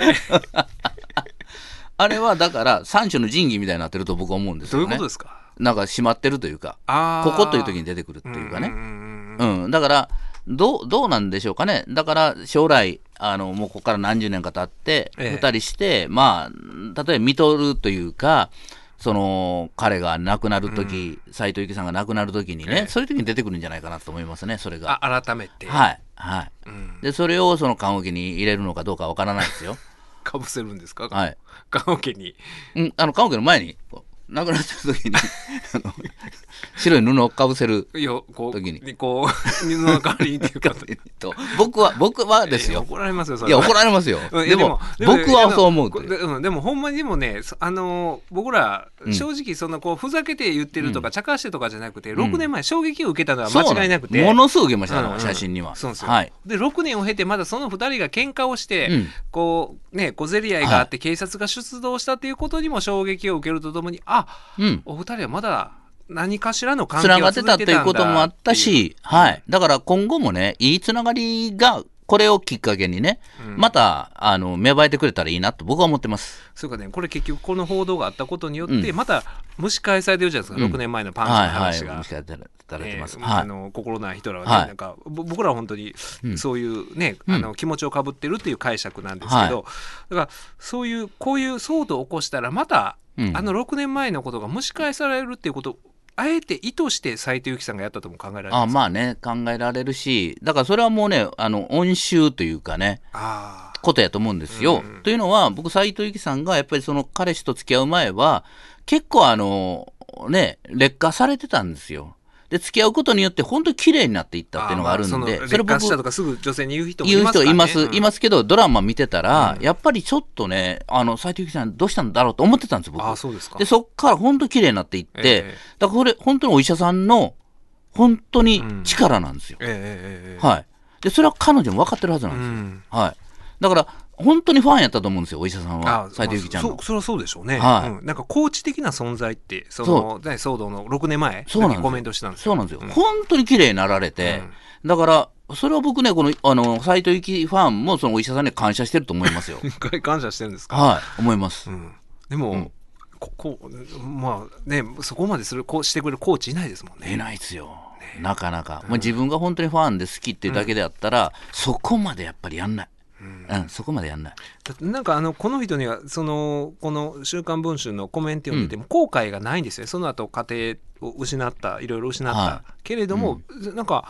あれはだから、三種の神器みたいになってると僕は思うんですどういよね。うことですか？なんか閉まってるというか、ここという時に出てくるっていうかね。んんうんうん、だから、どう、どうなんでしょうかね。だから、将来、あの、もうここから何十年か経って、ええ二人して、まあ、例えば見とるというか、その、彼が亡くなる時、斎藤由貴さんが亡くなる時にね、ええそういう時に出てくるんじゃないかなと思いますね、それが。あ改めて、はい、はい。うん、で、それをその棺桶に入れるのかどうかわからないですよ。かぶせるんですか？はい。棺桶にうん、あの、棺桶の前に、亡くなってる時に、あの白い布をかぶせる時に。こう水の代わりにっていうか。と、僕は、僕はですよ。怒られますよそいや、怒られますよ。でも、僕はそう思う。でもほんまにでもねそあのー僕らうん。正直そんなこうふざけて言ってるとか、茶化してとかじゃなくてん。6年前衝撃を受けたのは間違いなくて。ものすごく受けました、うん。うん写真には。そうですよ、はい。で6年を経てまだその2人が喧嘩をして、うん。こうね小競り合いがあって警察が出動したっていうことにも衝撃を受けるとともにあうん。お二人はまだ何かしらの関係つなががってたという続いてたんだこともあったし、はい。だから今後もね、いいつながりが、これをきっかけにね、うん。また、あの、芽生えてくれたらいいなと僕は思ってます。そうかね。これ結局この報道があったことによって、うん。また蒸し返されてるじゃないですか、うん6年前のパンチの。話が。あの心ない人らはね、はい。なんかぼ僕らは本当にうん。そういうね、うん。あの気持ちをかぶってるっていう解釈なんですけど、だからそういうこういう騒動を起こしたらまた、うん。あの6年前のことが蒸し返されるっていうことをあえて意図して斎藤由貴さんがやったとも考えられますあまあね、考えられるし、だからそれはもうね、あの、恩衆というかね、ことやと思うんですよ。うんというのは、僕、斎藤由貴さんがやっぱりその彼氏と付き合う前は、結構あの、ね、劣化されてたんですよ。で、付き合うことによって本当に綺麗になっていったっていうのがあるんで、ーまあそれ劣化したと僕、かすぐ女性に言う人も言う人います、からねいますけど、ドラマ見てたら、うんやっぱりちょっとね、あの、斎藤由貴さんどうしたんだろうと思ってたんですよ、僕。ああそうですかで、そっから本当に綺麗になっていって、ええだからこれ、本当にお医者さんの、本当に力なんですよ。ええええええはい。で、それは彼女も分かってるはずなんうですよ。んはい。だから、本当にファンやったと思うんですよ、お医者さんはあ。斎藤由貴ちゃんのまあそ。それはそうでしょうね、はいうんなんかコーチ的な存在ってそのね騒動の6年前そうなんコメントしたんですそうなんですよ。うん本当に綺麗になられて、だから、それは僕ね、この、あの、斎藤由貴ファンも、そのお医者さんに感謝してると思いますよ。感謝してるんですか、はい、思います。うん、でも、うんここまあねそこまでするこうしてくれるコーチいないですもんねいないですよ。なかなか。もう自分が本当にファンで好きっていうだけであったら、そこまでやっぱりやんない。うん、そこまでやんない。なんかあのこの人にはそのこの「週刊文春」のコメント読んでても後悔がないんですよ。その後家庭を失ったいろいろ失った、はけれども、なんか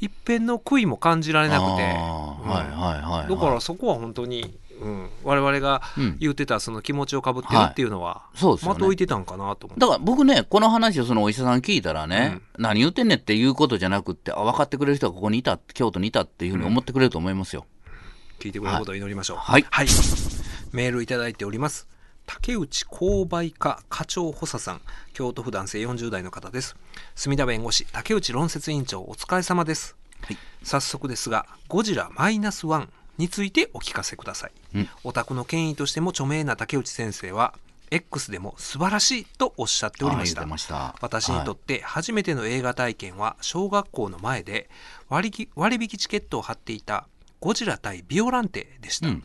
一辺の悔いも感じられなくて、はいはいはいはい。だからそこは本当に、うん、我々がうん。言ってたその気持ちをかぶってるっていうのは、そうですよね。的を置いてたんかなと思って。だから僕ね、この話をそのお医者さん聞いたらね、何言ってんねんっていうことじゃなくって、あ、分かってくれる人がここにいた、京都にいたっていうふうに思ってくれると思いますよ。聞いてくれることを祈りましょう。はいメールいただいております。竹内購買課課長補佐さん、京都府男性40代の方です。墨田弁護士、竹内論説委員長、お疲れ様です。はい早速ですが、ゴジラマイナスワンについてお聞かせください。うんオタクの権威としても著名な竹内先生は、X でも素晴らしいとおっしゃっておりました私にとって初めての映画体験は小学校の前で割引割引チケットを貼っていたゴジラ対ビオランテでした、うん。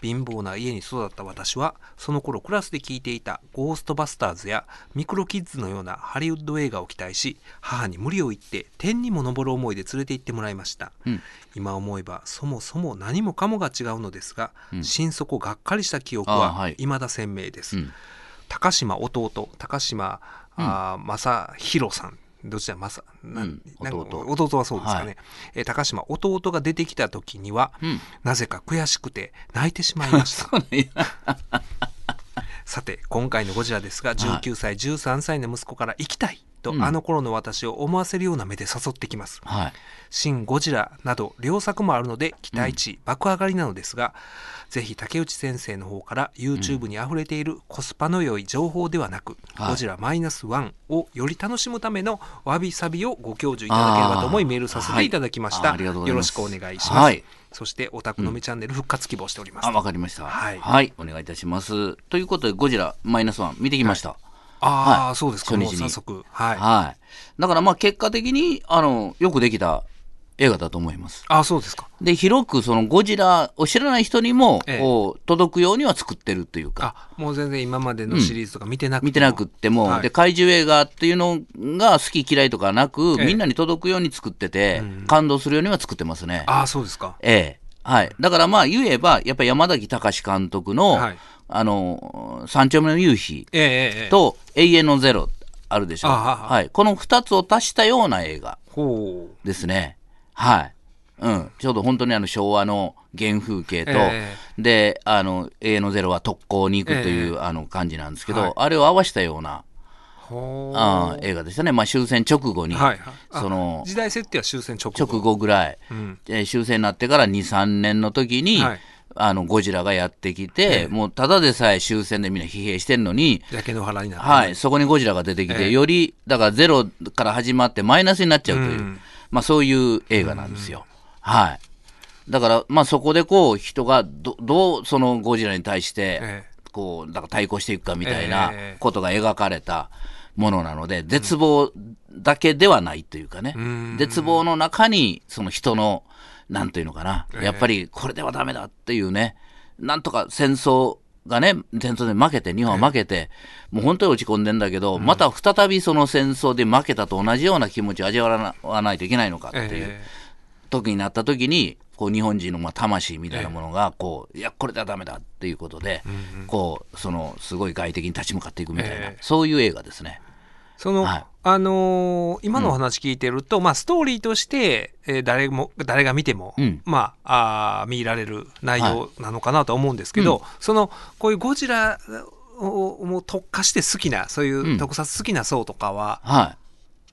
貧乏な家に育った私はその頃クラスで聴いていたゴーストバスターズやミクロキッズのようなハリウッド映画を期待し母に無理を言って天にも昇る思いで連れて行ってもらいました、うん。今思えばそもそも何もかもが違うのですが、うん。心底がっかりした記憶あははい。未だ鮮明です、うん。高島弟高島あー正弘さんどちら正なうん。なんか弟弟はそうですかね、はい。えー高島弟が出てきた時には、うん。なぜか悔しくて泣いてしまいました。さて今回のゴジラですが19歳、13歳の息子から行きたいと、うん。あの頃の私を思わせるような目で誘ってきます。はい。新ゴジラなど両作もあるので期待値爆上がりなのですが、ぜひ竹内先生の方から YouTube に溢れているコスパの良い情報ではなく、はい。ゴジラマイナスワンをより楽しむためのわびさびをご教授いただければと思いメールさせてい。ただきました、はいよろしくお願いします、はい。そしてオタクのみチャンネル復活希望しております、あ、わかりました。はい。お願いいたします。ということで、ゴジラマイナスワン見てきました。ああ、はいそうですか。初日に。早速。はい、はい。だからまあ結果的に、あの、よくできた映画だと思います。ああそうですか。で、広くそのゴジラを知らない人にも、ええ。こう、届くようには作ってるというか、あもう全然今までのシリーズとか見てなくても、見てなくっても、はい。で、怪獣映画っていうのが好き嫌いとかなく、ええ。みんなに届くように作ってて、感動するようには作ってますね。ああそうですか。ええ。はい。だからまあ言えば、やっぱり山崎隆監督の、はいあの、三丁目の夕日と永遠のゼロあるでしょう。あはい。この二つを足したような映画ですね。はい。うん。ちょうど本当にあの昭和の原風景と、えで、あの、永遠のゼロは特攻に行くという、えあの感じなんですけど、はいあれを合わせたような、あー映画でしたね。まあ終戦直後に、はいはいあその、時代設定は終戦直後直後ぐらい、うんえー終戦になってから2、3年の時に、はいあの、ゴジラがやってきて、ええ。もうただでさえ終戦でみんな疲弊してんのに、焼け野原になって、はい、そこにゴジラが出てきて、ええ。より、だからゼロから始まってマイナスになっちゃうという、うん。まあそういう映画なんですよ。はい。だから、まあそこでこう、人がどどうそのゴジラに対して、えこう、だから対抗していくかみたいえなえことが描かれたものなので、絶望だけではないというかね、ん。絶望の中に、その人の、なんていうのかな、ええ。やっぱりこれではダメだっていうね、なんとか戦争がね、戦争で負けて、日本は負けて、もう本当に落ち込んでんだけど、また再びその戦争で負けたと同じような気持ちを味わわないといけないのかっていう。え時になった時にこう日本人のまあ魂みたいなものがこう、いやこれではダメだっていうことで、こうそのすごい外敵に立ち向かっていくみたいな、ええ。そういう映画ですね。その、はいあのー今のお話聞いてると、まあストーリーとして、えー誰も誰が見ても、うん。まああー見られる内容なのかなとは思うんですけど、うん。そのこういうゴジラをもう特化して好きなそういううん。特撮好きな層とかは、は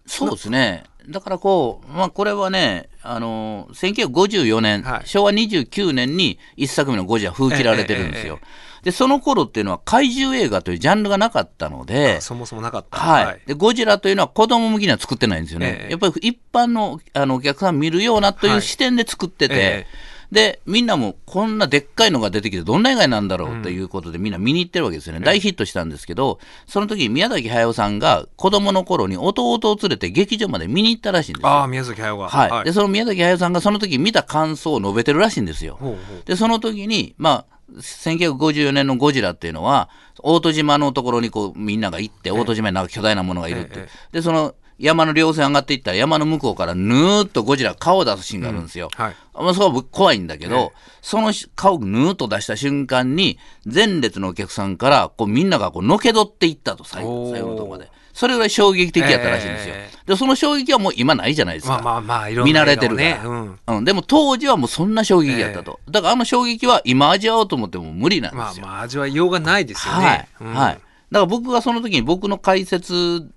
い。そうですね。だからこう、まあこれはね、あのー、1954年、はい。昭和29年に一作目のゴジラ封切られてるんですよ。ええで、その頃っていうのは怪獣映画というジャンルがなかったので、そもそもなかった。はい、でゴジラというのは子供向きには作ってないんですよね。ええやっぱり一般のあのお客さん見るようなといはいう視点で作ってて、えで、みんなもこんなでっかいのが出てきてどんな映画なんだろうということでみんな見に行ってるわけですよね。大ヒットしたんですけど、その時に宮崎駿さんが子供の頃に弟を連れて劇場まで見に行ったらしいんですよ。ああ、宮崎駿が。はい、でその宮崎駿さんがその時見た感想を述べてるらしいんですよ。ほうほうで、その時に、まあ、1954年のゴジラっていうのは、大戸島のところにこうみんなが行って、大戸島になんか巨大なものがいるって。ええで、その山の稜線上がっていったら山の向こうからぬーっとゴジラ顔を出すシーンがあるんですよ。はい。まあ、そこは僕怖いんだけど、ええその顔をぬーっと出した瞬間に、前列のお客さんから、こうみんながこうのけどっていったと、最後のところで。それぐらい衝撃的やったらしいんですよ。えで、その衝撃はもう今ないじゃないですか。まあまあまあ、いろんな見慣れてるから。うん。うん。でも当時はもうそんな衝撃やったと。だからあの衝撃は今味わおうと思っても無理なんですよ。まあまあ、味わいようがないですよはいね。。うんはい。だから僕がその時に僕の解説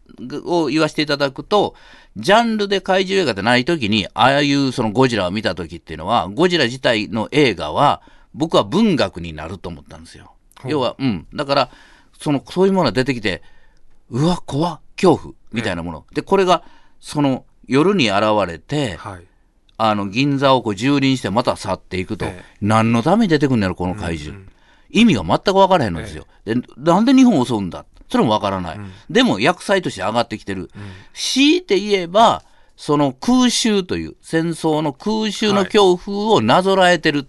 を言わせていただくと、ジャンルで怪獣映画ってない時に、ああいうそのゴジラを見た時っていうのは、ゴジラ自体の映画は、僕は文学になると思ったんですよ。要は、うん。だから、その、そういうものが出てきて、うわ、怖っ恐怖みたいなもの。で、これが、その、夜に現れて、はい。あの、銀座をこう蹂躙してまた去っていくと、ええ何のために出てくるんやろ、この怪獣。意味が全く分からへんのですよ。で、なんで日本を襲うんだ？それも分からない。でも、薬剤として上がってきてる。強いて言えば、その空襲という、戦争の空襲の恐怖をなぞらえてる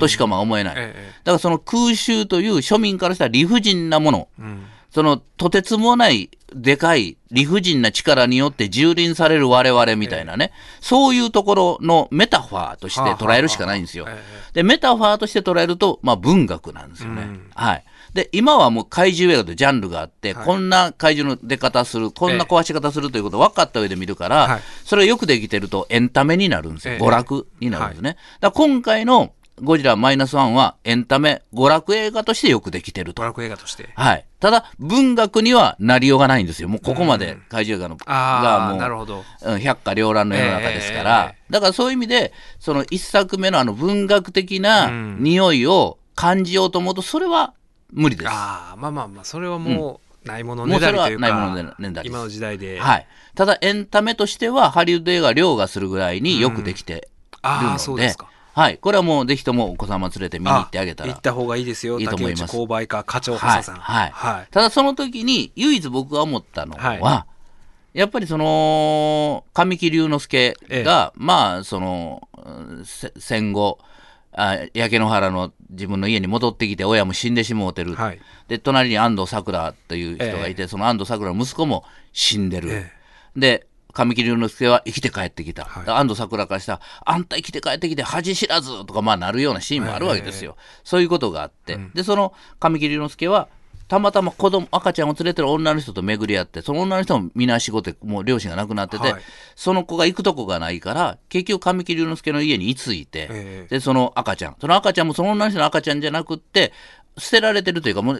としかまあ思えない。ええだからその空襲という庶民からしたら理不尽なもの、うん。そのとてつもないでかい理不尽な力によって蹂躙される我々みたいなね、そういうところのメタファーとして捉えるしかないんですよはあはあはあ。で、メタファーとして捉えると、まあ文学なんですよね。うんはい。で、今はもう怪獣映画というジャンルがあって、はいこんな怪獣の出方する、こんな壊し方するということを分かった上で見るから、はいそれがよくできてるとエンタメになるんですよ。ええ娯楽になるんですね。だから今回のゴジラマイナスワンはエンタメ、娯楽映画としてよくできてると娯。楽映画として。はい。ただ、文学にはなりようがないんですよ。もうここまで怪獣映画の、がああ、もう、なるほど。うん百花繚乱の世の中ですから、えだからそういう意味で、その一作目のあの文学的なうん匂いを感じようと思うと、それは無理です。ああ、まあまあまあ、それはもう、ないものもうそれはねだりというか、ないものねだりです今の時代で。はい。ただ、エンタメとしては、ハリウッド映画凌駕するぐらいによくできてるああ、ので、そうですか。はい。これはもうぜひともお子様連れて見に行ってあげたら行っ。た方がいいですよ。いいと思います竹内購買課課長補はい。佐さん。はい。はい。ただその時に唯一僕が思ったのは、はやっぱりその、神木隆之介が、まあ、その、戦後、あ焼け野原の自分の家に戻ってきて親も死んでしもうてる。はいで、隣に安藤サクラという人がいて、その安藤サクラの息子も死んでる。えで、神木隆之介は生きて帰ってきた。はい。で安藤サクラからしたら、あんた生きて帰ってきて恥知らずとかまあなるようなシーンもあるわけですよ。そういうことがあって。で、その神木隆之介は、たまたま子供、赤ちゃんを連れてる女の人と巡り合って、その女の人もみんな仕事で、もう両親が亡くなってて、はい。その子が行くとこがないから、結局神木隆之介の家に居ついて、ええ。で、その赤ちゃん、その赤ちゃんもその女の人の赤ちゃんじゃなくって、捨てられてるというか、もう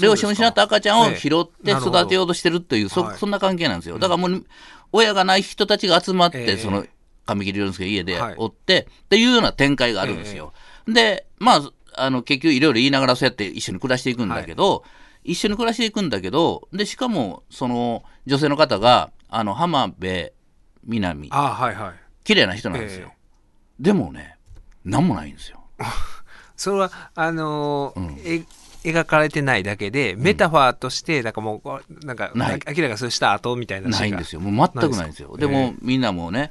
両親を失った赤ちゃんをええ。拾って育てようとしてるっていう、そはい。そんな関係なんですよ。だからもう、親がない人たちが集まって、ええその神木隆之介の家ではいおって、っていうような展開があるんですよ。で、まあ、あの結局いろいろ言いながらそうやって一緒に暮らしていくんだけど、一緒に暮らしていくんだけど、で、しかも、その女性の方が、あの、浜辺美波、ああ、はいはい。綺麗な人なんですよ。えでもね、なんもないんですよ。それは、あのーえ描かれてないだけで、メタファーとして、なんかもうなんか、ない明らかにした後みたいなないんですよ。もう全くないんですよ。でも、みんなもうね、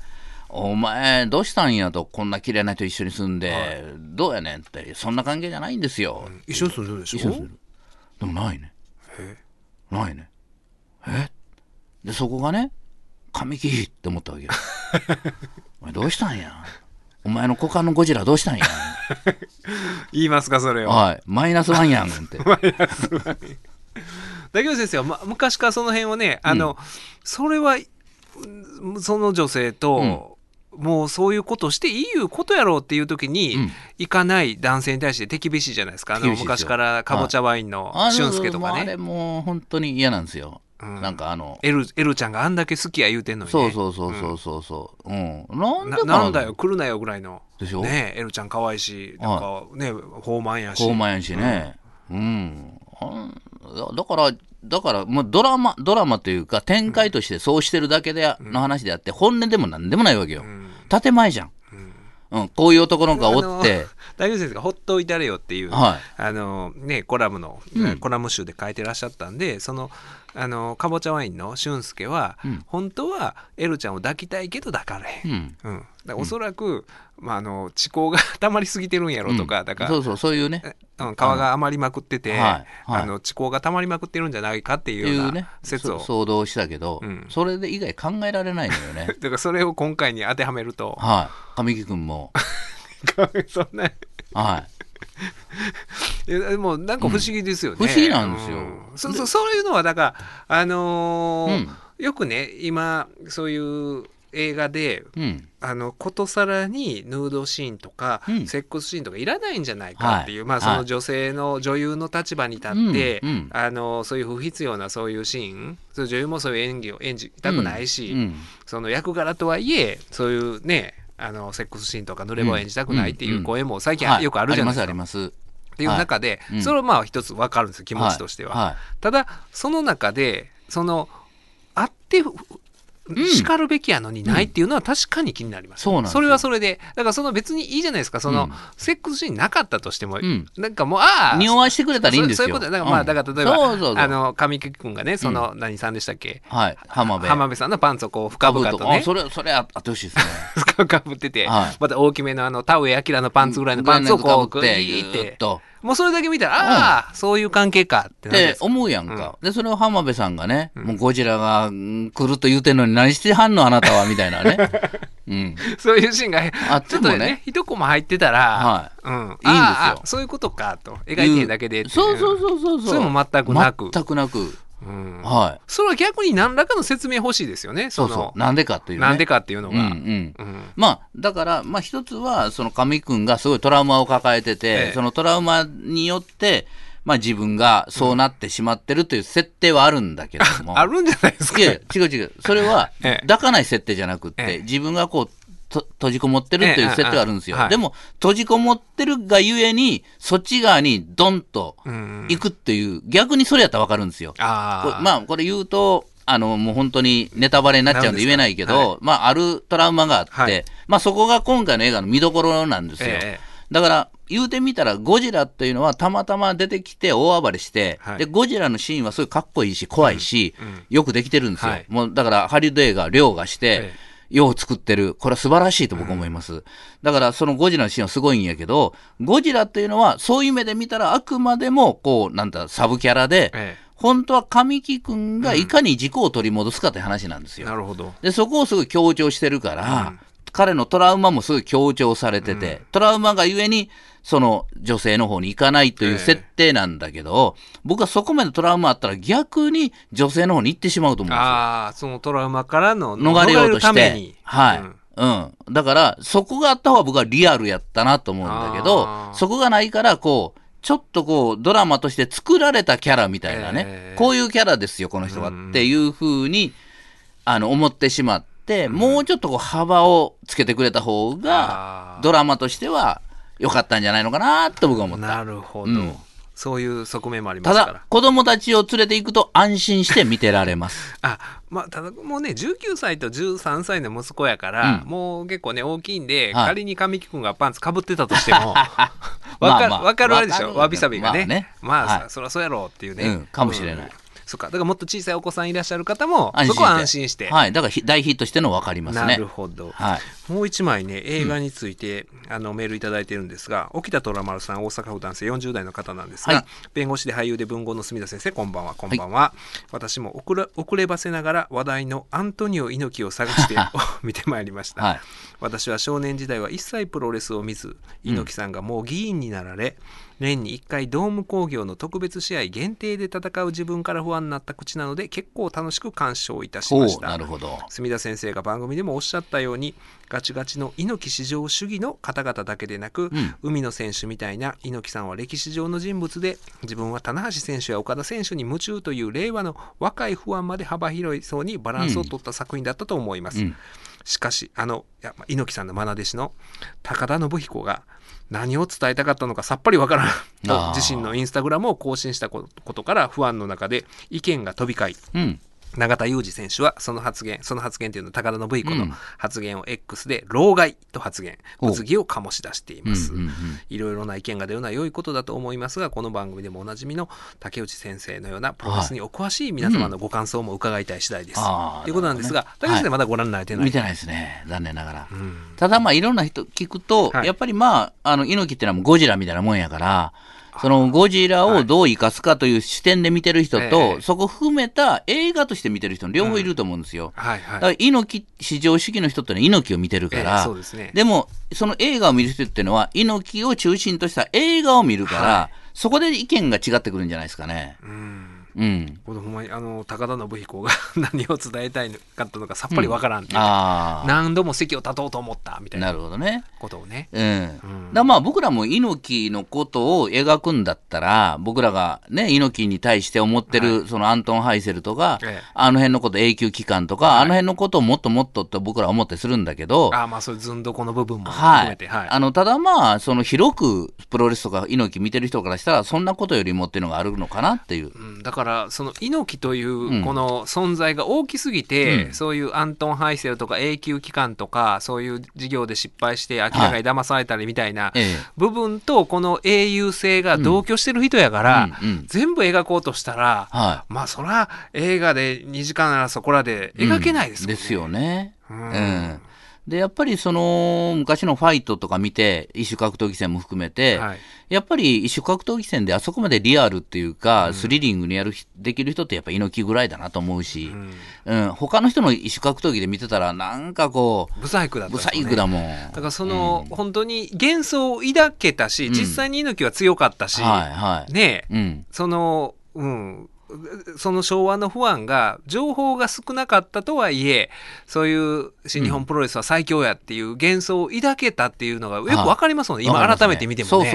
お前、どうしたんやと、こんな綺麗な人一緒に住んで、どうやねんって、そんな関係じゃないんですよ。一緒に住んでるでしょ？一緒に住んでるでもないね。ないね。え？で、そこがね、神木って思ったわけよ。お前どうしたんや？お前の股間のゴジラどうしたんや？言いますか、それを。はい。マイナスワンやん って。だけど先生は、ま、昔からその辺はね、あの、それは、うんその女性と、もうそういうことしていいいうことやろうっていう時に、うん行かない男性に対して手厳しいじゃないですか。あの昔からかぼちゃワインのあ俊介とかもうあれね。もう本当に嫌なんですよ。うんなんかあの、エル、エルちゃんがあんだけ好きや言うてんのに、ね。そうそうそうそうそうそう。うん。なんでなんだよ、来るなよぐらいの。でしょ？ねえエルちゃん可愛いし、なんかね、豊満やし。高慢やしね。うん。あんだから、だから、もうドラマ、ドラマというか、展開としてそうしてるだけで、の話であって、本音でもなんでもないわけよ。建前じゃん。うん。こういう男の子がおって、大丈夫先生がほっといたれよっていう、はい。あのね、コラムの、うん。コラム集で書いてらっしゃったんでそのあのかぼちゃワインの俊介は、うん。本当はエルちゃんを抱きたいけど抱かれへん、うん。うん。おそらく、まあ、あの痴考が溜まりすぎてるんやろとか、だからそうそう、そういうね。うん、皮が余りまくってて、はい。はい。あの地高が溜まりまくってるんじゃないかっていうような説を、そ騒動したけど、うん。それで以外考えられないのよね。だからそれを今回に当てはめると、はい。神木君も。そんな。はい。やでもなんか不思議ですよね、うん。不思議なんですよ。うん。そうそうそういうのはだからあのーうん。よくね今そういう映画でい。うん。あのことさらにヌードシーンとか、うん。セックスシーンとかいらないんじゃないかっていう、はい。まあそはい。の女性の女優の立場に立って、うん。うん。あのそういう不必要なそういうシーンそう女優もそういう演技を演じたくないし、うん。その役柄とはいえそういうねあのセックスシーンとか濡れ場を演じたくないっていう声も最近はい。よくあるじゃないですか。ありますあります。っていう中で、はい。うん。それはまあ一つ分かるんですよ気持ちとしては。はただその中でそのあってふん。叱るべきやのにないっていうのは確かに気になります、そうなんですよ。れはそれでだからその別にいいじゃないですか。その、うん。セックスシーンなかったとしても、うん。なんかもうああ匂わしてくれたらいいんですよ。そうそういうこと。だからまあ、うん。だから例えばそうそうそう。あの神木君がねその、何さんでしたっけ？はい。浜辺。浜辺さんのパンツをこう深々とね。あそれ、それあってほしいですね。深々かぶってて、はい。また大きめのあの田上明のパンツぐらいのパンツをこうグイーってもうそれだけ見たら、ああそういう関係かってなって思うやんか。で、それを浜辺さんがね、もうゴジラがうん来ると言うてんのに何してはんのあなたはみたいなね。うん。そういうシーンがあちょっとね一コマ入ってたら、はうん、いいんですよ。そういうことかと。描いてるだけでっていそうそうそうそう。それも全くなく。全くなく。うんはい。それは逆に何らかの説明欲しいですよねそそうのそう。なんでかというね。なんでかっていうのが、うんうん。うんまあ、だから、まあ一つは、その上君がすごいトラウマを抱えてて、ええそのトラウマによって、まあ自分がそうなってしまってるという設定はあるんだけども。あるんじゃないですかいや違う違う。それは ええ、抱かない設定じゃなくって、ええ自分がこう、と閉じこもってるっていう設定があるんですよ。ええはい。でも、閉じこもってるがゆえに、そっち側にドンとうん。行くっていう、逆にそれやったらわかるんですよ。まあ、これ言うと、あの、もう本当にネタバレになっちゃうんで言えないけど、まあ、あるトラウマがあって、はい。まあ、そこが今回の映画の見どころなんですよ。ええだから、言うてみたら、ゴジラっていうのはたまたま出てきて大暴れして、はい。で、ゴジラのシーンはすごいかっこいいし、怖いし、うんうん。よくできてるんですよ。はい。もう、だから、ハリウッド映画、凌駕して、ええよう作ってる。これは素晴らしいと僕は思います。だから、そのゴジラのシーンはすごいんやけど、ゴジラっていうのは、そういう目で見たら、あくまでも、こう、なんだ、サブキャラで、え本当は神木君がいかに軸を取り戻すかって話なんですよ。えなるほどで、そこをすごい強調してるから、彼のトラウマもすごい強調されてて、トラウマがゆえに、その女性の方に行かないという設定なんだけど、僕はそこまでトラウマあったら逆に女性の方に行ってしまうと思うんですよ。ああそのトラウマからの逃れようとして。はい。うんうん。だから、そこがあった方が僕はリアルやったなと思うんだけどそこがないから、こう、ちょっとこう、ドラマとして作られたキャラみたいなね、えーこういうキャラですよ、この人は、っていうふうに、あの、思ってしまって、もうちょっとこう、幅をつけてくれた方あがー、ドラマとしては良かったんじゃないのかなと僕は思った。なるほど、うん。そういう側面もありますから。ただ、子供たちを連れて行くと安心して見てられます。あまあただもうね19歳と13歳の息子やから、うん。もう結構ね大きいんで、はい。仮に神木君がパンツかぶってたとしてもわか まあまあ。わかるあれでしょ。わびさびがね,、まあまあねはい。そりゃそうやろうっていうね、うんかもしれないそっか。だからもっと小さいお子さんいらっしゃる方も。そこは安心して、はい。だからひ大ヒットしてるの分かりますね。なるほど、はい。もう一枚ね映画について、あのメールいただいてるんですが沖田虎丸さん大阪府男性40代の方なんですが、はい。弁護士で俳優で文豪の住田先生こんばんは。こんばんは、私も遅れ遅ればせながら話題のアントニオ猪木を探して 見てまいりました、はい。私は少年時代は一切プロレスを見ず猪木さんがもう議員になられ、年に1回ドーム工業の特別試合限定で戦う自分から不安になった口なので結構楽しく鑑賞いたしましたなるほど。住田先生が番組でもおっしゃったようにガチガチの猪木至上主義の方々だけでなく、ん海野選手みたいな猪木さんは歴史上の人物で自分は棚橋選手や岡田選手に夢中という令和の若い不安まで幅広い層にバランスを取った作品だったと思います。うんしかしあの猪木さんの愛弟子の高田信彦が何を伝えたかったのかさっぱりわからん。と自身のインスタグラムを更新したことから不安の中で意見が飛び交い。うん。永田裕二選手はその発言その発言というのは高田信彦のうん。発言を X で老害と発言お物議を醸し出しています、うんうんうん。いろいろな意見が出るのは良いことだと思いますがこの番組でもおなじみの竹内先生のようなプロレスにお詳しい皆様のご感想も伺いたい次第です、あーということなんですが、ね。竹内先生まだご覧になれてない、見てないですね。残念ながら。うん。ただまあいろんな人聞くと、はい。やっぱりまあ、あの、猪木ってのはもうゴジラみたいなもんやから、そのゴジラをどう生かすかという視点で見てる人と、ええそこ含めた映画として見てる人の両方いると思うんですよ。はいだからはい。猪木、至上主義の人ってのは猪木を見てるから、ええそうですねでも、その映画を見る人っていうのは、猪木を中心とした映画を見るから、はそこで意見が違ってくるんじゃないですかね。うん。うん。これほんまにあの高田信彦が 何を伝えたいかったのかさっぱりわからんっていう、ああ。何度も席を立とうと思ったみたいななるほどね。ことをね。うん。だまあ僕らも猪木のことを描くんだったら、僕らがね、猪木に対して思ってる、そのアントン・ハイセルとか、ええあの辺のこと、永久期間とか、あの辺のことをもっともっとって僕らは思ってするんだけど、ああまあそういうずんどこの部分もはい含めて、はい。あのただまあ、その広くプロレスとか猪木見てる人からしたら、そんなことよりもっていうのがあるのかなっていう。うん、だからその猪木というこの存在が大きすぎて、うん。そういうアントン・ハイセルとか永久期間とかそういう事業で失敗して明らかに騙されたりみたいなええ。部分とこの英雄性が同居してる人やから、うん。うん。全部描こうとしたら、はまあそら映画で2時間ならそこらでい。描けないですもんね。ですよね。うん。うんで、やっぱりその、昔のファイトとか見て、異種格闘技戦も含めて、はい。やっぱり異種格闘技戦であそこまでリアルっていうか、スリリングにやるひ、できる人ってやっぱ猪木ぐらいだなと思うし、うん、他の人の異種格闘技で見てたら、なんかこう、ブサイクだったブサイクだもん。だからその、本当に幻想を抱けたし、実際に猪木は強かったし、はいはい。ねえ。うん。その、うん、その昭和の不安が、情報が少なかったとはいえ、そういう新日本プロレスは最強やっていう幻想を抱けたっていうのがよくわかりますもんね、今改めて見てもね。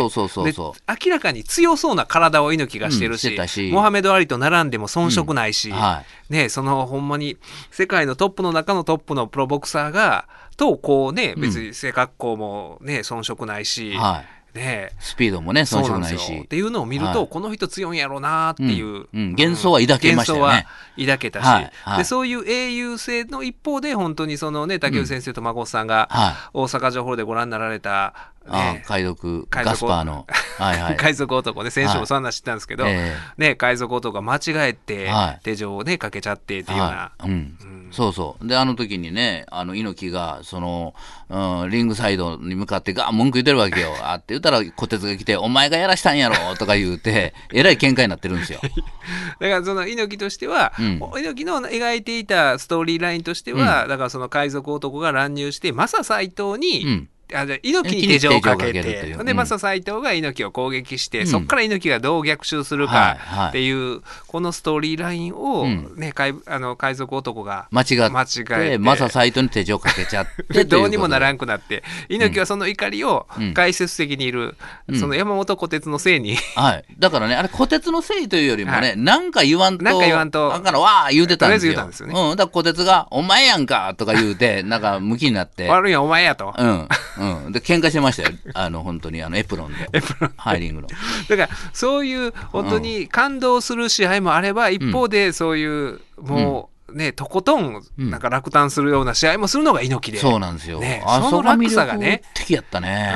明らかに強そうな体を猪木がしてるうんし、モハメド・アリと並んでも遜色ないし、はい。ね、そのほんまに世界のトップの中のトップのプロボクサーが、とこうね、別に背格好もね、遜色ないし、はい。ね、スピードもね、遜そう色ないし。っ。ていうのを見ると、はい。この人強いんやろうなっていう、うんうん。幻想は抱けましたよね。幻想は抱けたし、はいはい。でそういう英雄性の一方で本当にそのね竹内先生と孫さんがはい。大阪城ホールでご覧になられた、あね。海賊、海賊。ガスパーの。はいはい。海賊男ね先週もそんな話知ったんですけど、えね、海賊男が間違えてはい。手錠をねかけちゃってっていうような、はい。うん。そうそう。で、あの時にね、あの、猪木が、その、うん、リングサイドに向かってガー文句言ってるわけよ。あって言ったら、小鉄が来て、お前がやらしたんやろとか言うて、えらい喧嘩になってるんですよ。だからその猪木としては、うん。猪木の描いていたストーリーラインとしては、だからその海賊男が乱入してマサ斎藤に、うんあじゃあ猪木に手錠をかけていうてでうんマサ斎藤が猪木を攻撃して、うんそこから猪木がどう逆襲するかはいはいっていう、このストーリーラインを、うんね海あの海賊男が間違えてマササイトに手錠かけちゃってで どうにもならん。んくなって猪木はその怒りをうん解説的にいる、うんその山本虎鉄のせいに、はい。だからね、あれ、虎鉄のせいというよりもね、はいなんか言わんと、なんか言わんとあからわー言うてたんですよ。とりあえず言うたんですよねうん。だから虎鉄が、お前やんかとか言うて、なんか向きになって。悪いんはお前やと。うん。うん。で、喧嘩してましたよ。あの、本当に、あの、エプロンで。ハイリングの。だからそういう本当に感動する試合もあれば、一方でそういうもうね、とことんうんなんか落胆するような試合もするのが猪木で、そうなんですよ。ねあその落差がねそこ魅力的やったね。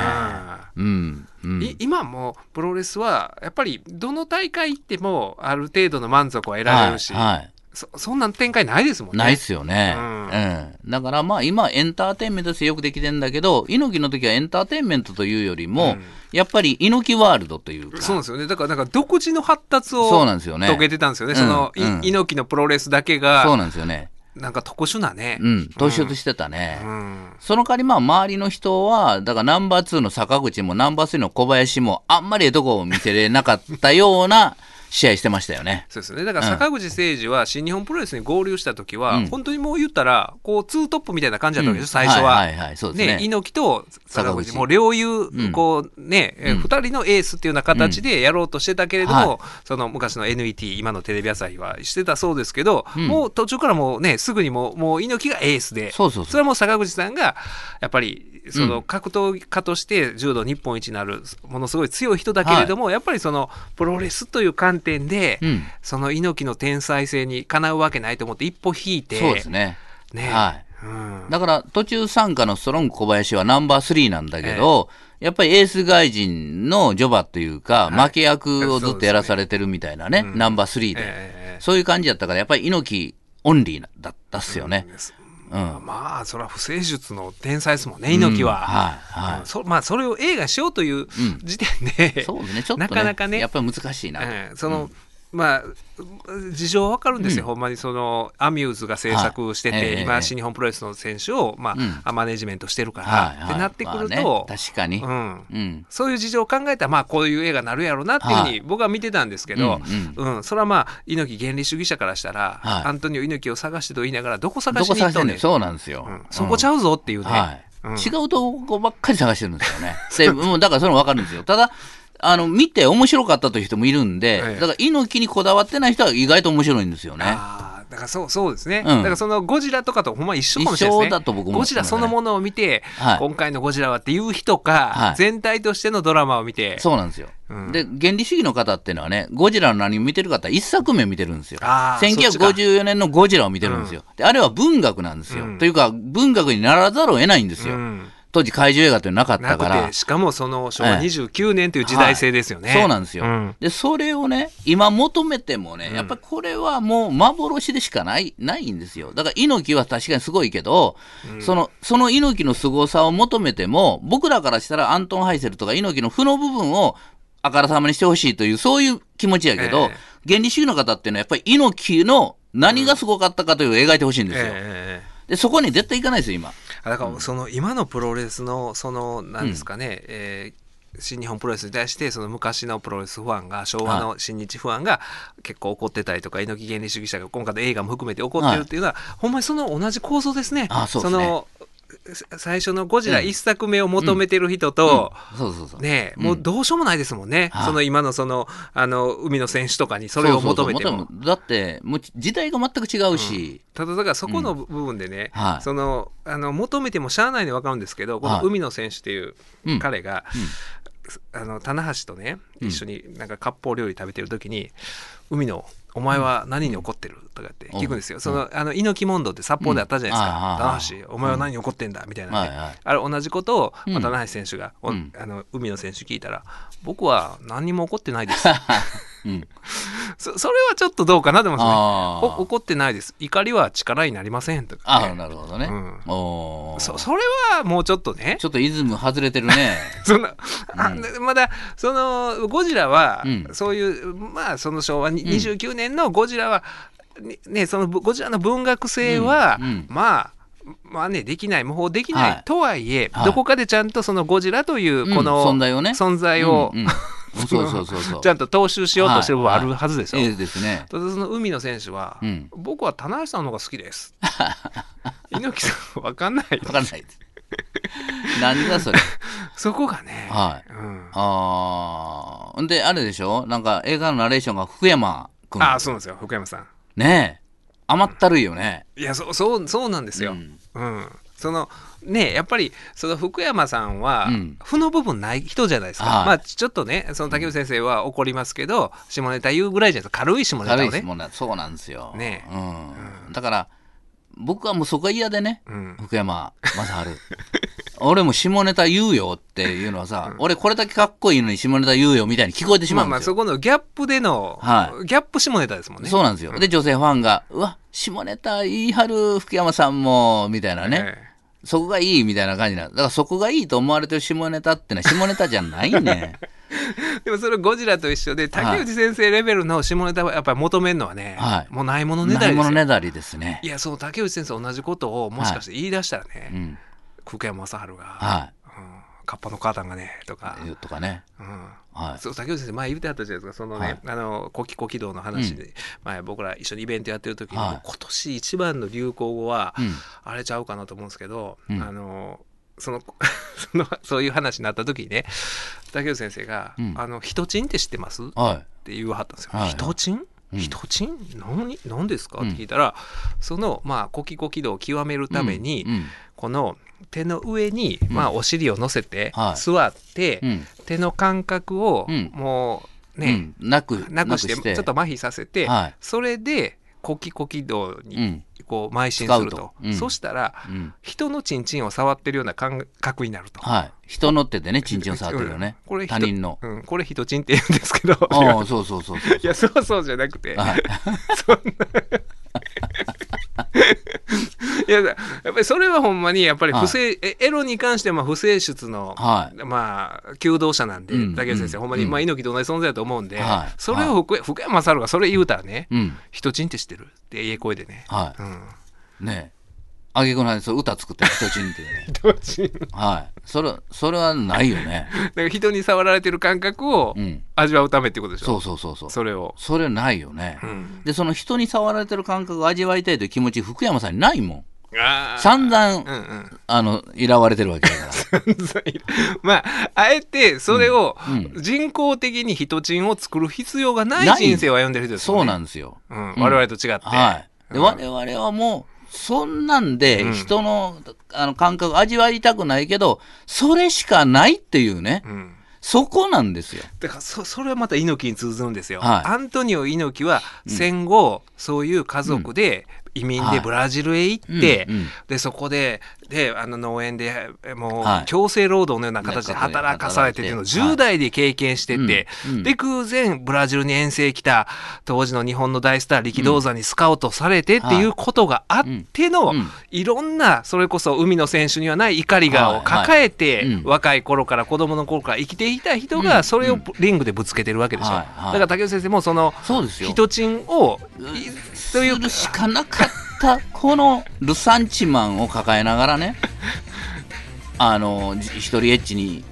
うん。うん。い今もプロレスはやっぱりどの大会行ってもある程度の満足は得られるし、はい。はいそそんな展開ないですもんね。ないっすよね。ううんん。だからまあ今エンターテインメントとしてよくできてんだけど、猪木の時はエンターテインメントというよりも、うんやっぱり猪木ワールドというか。そうですよね。だから、なんか独自の発達をそうなんですよね遂げてたんですよね。その、いうんうん猪木のプロレスだけそうが、なんですよね。なんか特殊なね。うん。突出してたね。うんその代わりまあ周りの人は、だからナンバー2の坂口もナンバー3の小林もあんまりええとこを見せれなかったような試合してましたよね。そうですね。だから坂口誠二は新日本プロレスに合流した時は、うん。本当にもう言ったら、こう、ツートップみたいな感じだったわけですよ、最初は。はいはいはい、そうですね。ね、猪木と坂口、もう両雄、んこうね、えうん。二人のエースっていうような形でやろうとしてたけれども、はい。その昔の NET、今のテレビ朝日はしてたそうですけど、うん。もう途中からもうね、すぐにもう、もう猪木がエースで、そうそうそう。れはもう坂口さんが、やっぱり、そうのん格闘家として柔道日本一になる、ものすごい強い人だけれども、やっぱりその、プロレスという観点で、うん。その猪木の天才性にかなうわけないと思って一歩引いて、そうですね。ね。はい。うん。だから途中参加のストロング小林はナンバー3なんだけど、やっぱりエース外人のジョバというか、はい。負け役をずっとやらされてるみたいなね、うん。ナンバー3で、ええ。そういう感じやったから、やっぱり猪木オンリーだったっすよね。うんまあそれは不正術の天才ですもんね猪木は、うん。はいはい。うん。そまあそれを映画しようという時点で、そうね。ちょっとねなかなかね。やっぱり難しいなその、まあ事情はわかるんですよ、ほんまにそのアミューズが制作してて、はいええ今新日本プロレスの選手を、まあマネジメントしてるから、はいはい。ってなってくるまあと、ね確かに、うん。うん。そういう事情を考えたら、まあ、こういう映画になるやろうなっていうふうに僕は見てたんですけど、うんうん。それはまあ猪木原理主義者からしたら、はい。アントニオ猪木を探してと言いながらどこ探しに行っとんねそうなんですよ、うん。そこちゃうぞっていうね、はい。うん。違うとこばっかり探してるんですよね。で、もうだからそれもわかるんですよ。ただ、あの、見て面白かったという人もいるんで、ええだから猪木にこだわってない人は意外と面白いんですよね。だからそうそうですね、うんだからそのゴジラとかとほんま一緒かもしれないですね一緒だと僕思ゴジラそのものを見て、はい今回のゴジラはっていう人か、はい全体としてのドラマを見てそうなんですよ。うんで、原理主義の方っていうのはね、ゴジラの何を見てる方は一作目見てるんですよ。あーそっちか1954年のゴジラを見てるんですよ。であれは文学なんですよ。うんというか、文学にならざるを得ないんですよ。うん当時怪獣映画っていうのなかったから。て。しかもその昭和ええ。29年という時代性ですよね、はい。そうなんですよ、うん。でそれをね今求めてもね、うん。やっぱりこれはもう幻でしかないないんですよ。だから猪木は確かにすごいけど、そのその猪木の凄さを求めても僕らからしたらアントン・ハイセルとか猪木の負の部分をあからさまにしてほしいというそういう気持ちやけど、ええ。原理主義の方っていうのはやっぱり猪木の何がすごかったかというのを描いてほしいんですよ、ええええでそこに絶対いかないですよ今。あだからその今のプロレスのそのなんですかね、えー新日本プロレスに対してその昔のプロレスファンが昭和の新日ファンが結構怒ってたりとか猪木原理主義者が今回の映画も含めて怒ってるっていうのは、ほんまにその同じ構造ですね。あそうですね。のさ最初のゴジラうん。一作目を求めてる人と、ねもうどうしようもないですもんね、はい。その今のそのあの海の選手とかにそれを求めても。だってもう時代が全く違うし、ただだからそこの部分でね、はい。そのあの求めてもしゃあないの分かるんですけど、このはい海野選手っていううん。彼が、あの棚橋とね一緒になんか割烹料理食べてる時に「海野お前は何に怒ってる?」とかって聞くんですよ。そのあの猪木問答って札幌であったじゃないですか。うん。ああ「棚橋お前は何に怒ってんだ?」みたいなね、あれ同じことを、棚橋選手が、あの海野選手聞いたら「僕は何にも怒ってないです」うん、そそれはちょっとどうかなと思いますね。怒ってないです。怒りは力になりませんとか、あね。あなるほどね、うん。おー。そそれはもうちょっとね。ちょっとイズム外れてるね。そんな、あまだそのゴジラは、うん。そういうまあその昭和に29年のゴジラは、ねねそのゴジラの文学性は、うん。うん。まあまあねできない。模倣できない、はい。とはいえ、はい。どこかでちゃんとそのゴジラというこの、うん存在をね。存在を、うんうんそうそうそうそう。ちゃんと踏襲しようとしてる部分あるはずでしょ、い。いですね。ただその海野選手は、うん。僕は棚橋さんの方が好きです。猪木さんわかんない分かんないです。何だそれ。そこがね、はい。うん、ああんであれでしょ？なんか映画のナレーションが福山君。ああそうなんですよ。福山さん。ねえ。甘ったるいよね。いやそうそうそうなんですよ、ううんんそのねやっぱりその福山さんはうん。負の部分ない人じゃないですか、はい。まあちょっとねその竹内先生は怒りますけど下ネタ言うぐらいじゃないですか軽い下ネタ。をねそうなんですよ。ね。えうん、だから僕はもうそこが嫌でね、うん。福山雅治。俺も下ネタ言うよっていうのはさ、俺これだけかっこいいのに下ネタ言うよみたいに聞こえてしまあまあまうんですよ、そこのギャップでの、はギャップ下ネタですもんね。そうなんですよ。で、女性ファンが、うわ、下ネタ言い張る福山さんも、みたいなね。えそこがいいみたいな感じなだからそこがいいと思われてる下ネタってのは下ネタじゃないね。え でもそれゴジラと一緒で竹内先生レベルの下ネタはやっぱり求めるのはね、はいもうないものねだないりですよものねだりですねい。やそう竹内先生同じことをもしかして言い出したらね、うん。福山雅治が、はうんカッパの母さんがねとか、い。とかね。うんはい。そう竹内先生前言ってはったじゃないですか。そのね、はい。あのコキコキ道の話で、前僕ら一緒にイベントやってる時に、はい。今年一番の流行語は、うん。あれちゃうかなと思うんですけど、うん。あのその そのそういう話になった時にね竹内先生が「うん。あの人チンって知ってます?」っはて言わはったんですよ。はい人チンうん何？何ですか？って聞いたら、そのまあコキコキ度を極めるい。ために、うん。この手の上に、うんまあ、お尻を乗せてはい座って、うん。手の感覚をうんもうね、うん。なく、なくしてちょっと麻痺させて、はいそれでコキコキ度うにん。こう邁進すると使うとうんそしたらうん。人のチンチンを触ってるような感覚になると。はい。人の手でね、チンチンを触ってるよねうんこれ。人他人の。うん、これ人チンって言うんですけどああ、そうそうそうそう。いやそうそうじゃなくて、はい。そんないいややっぱりそれはほんまにやっぱり不正、えエロに関してはまあ不正出の、はいまあ求道者なんで、うん竹内先生、ほんまに、うんまあ、猪木と同じ存在だと思うんで、はいそれを福,、福山雅治がそれ言うたらね、うん。人ちんって知ってるってええ声でね。はうん、い。ねえ。あげくの話、そう歌作ってる人ちんっていうね。人ちんはい。それ、それはないよね。だから人に触られてる感覚をうん。味わうためってことでしょ、そうそうそうそう。それを。それないよね。うんで、その人に触られてる感覚を味わいたいという気持ち、福山さんにないもん。散々、うんうんあの、いらわれてるわけだから。まあ、あえてそれをう人工的に人ちんを作る必要がない人生を歩んでる人ですよね。そうなんですよ。うんうん我々と違って。はい。で、うん我々はもう、そんなんでうん。人の,、あの感覚味わいたくないけど、それしかないっていうね、うん。そこなんですよ。だからそそれはまた猪木に通ずるんですよ。はい。アントニオ猪木は戦後、そういう家族で移民はい。でブラジルへ行って、うんうん。でそこでであの農園でもうはい。強制労働のような形で働かされてっていうのを10代で経験してて、うんうん。で空前ブラジルに遠征来た当時の日本の大スター力道山にスカウトされてっていうことがあっての、うん。いろんなそれこそ海の選手にはない怒りがを抱えて、若い頃から子供の頃から生きていた人うん。がそれをリングでぶつけてるわけでしょ、はい。はい。だから竹内先生もその。人ちんをするしかなかった、このルサンチマンを抱えながらね、あの、じ一人エッチに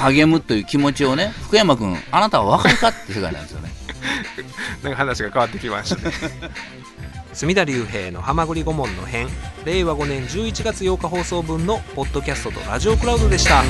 励むという気持ちをね、福山君、あなたは分かるかって世界なんですよね。なんか話が変わってきましたね 隅田隆平の「はまぐり顧問の編」令和5年11月8日放送分のポッドキャストとラジオクラウドでした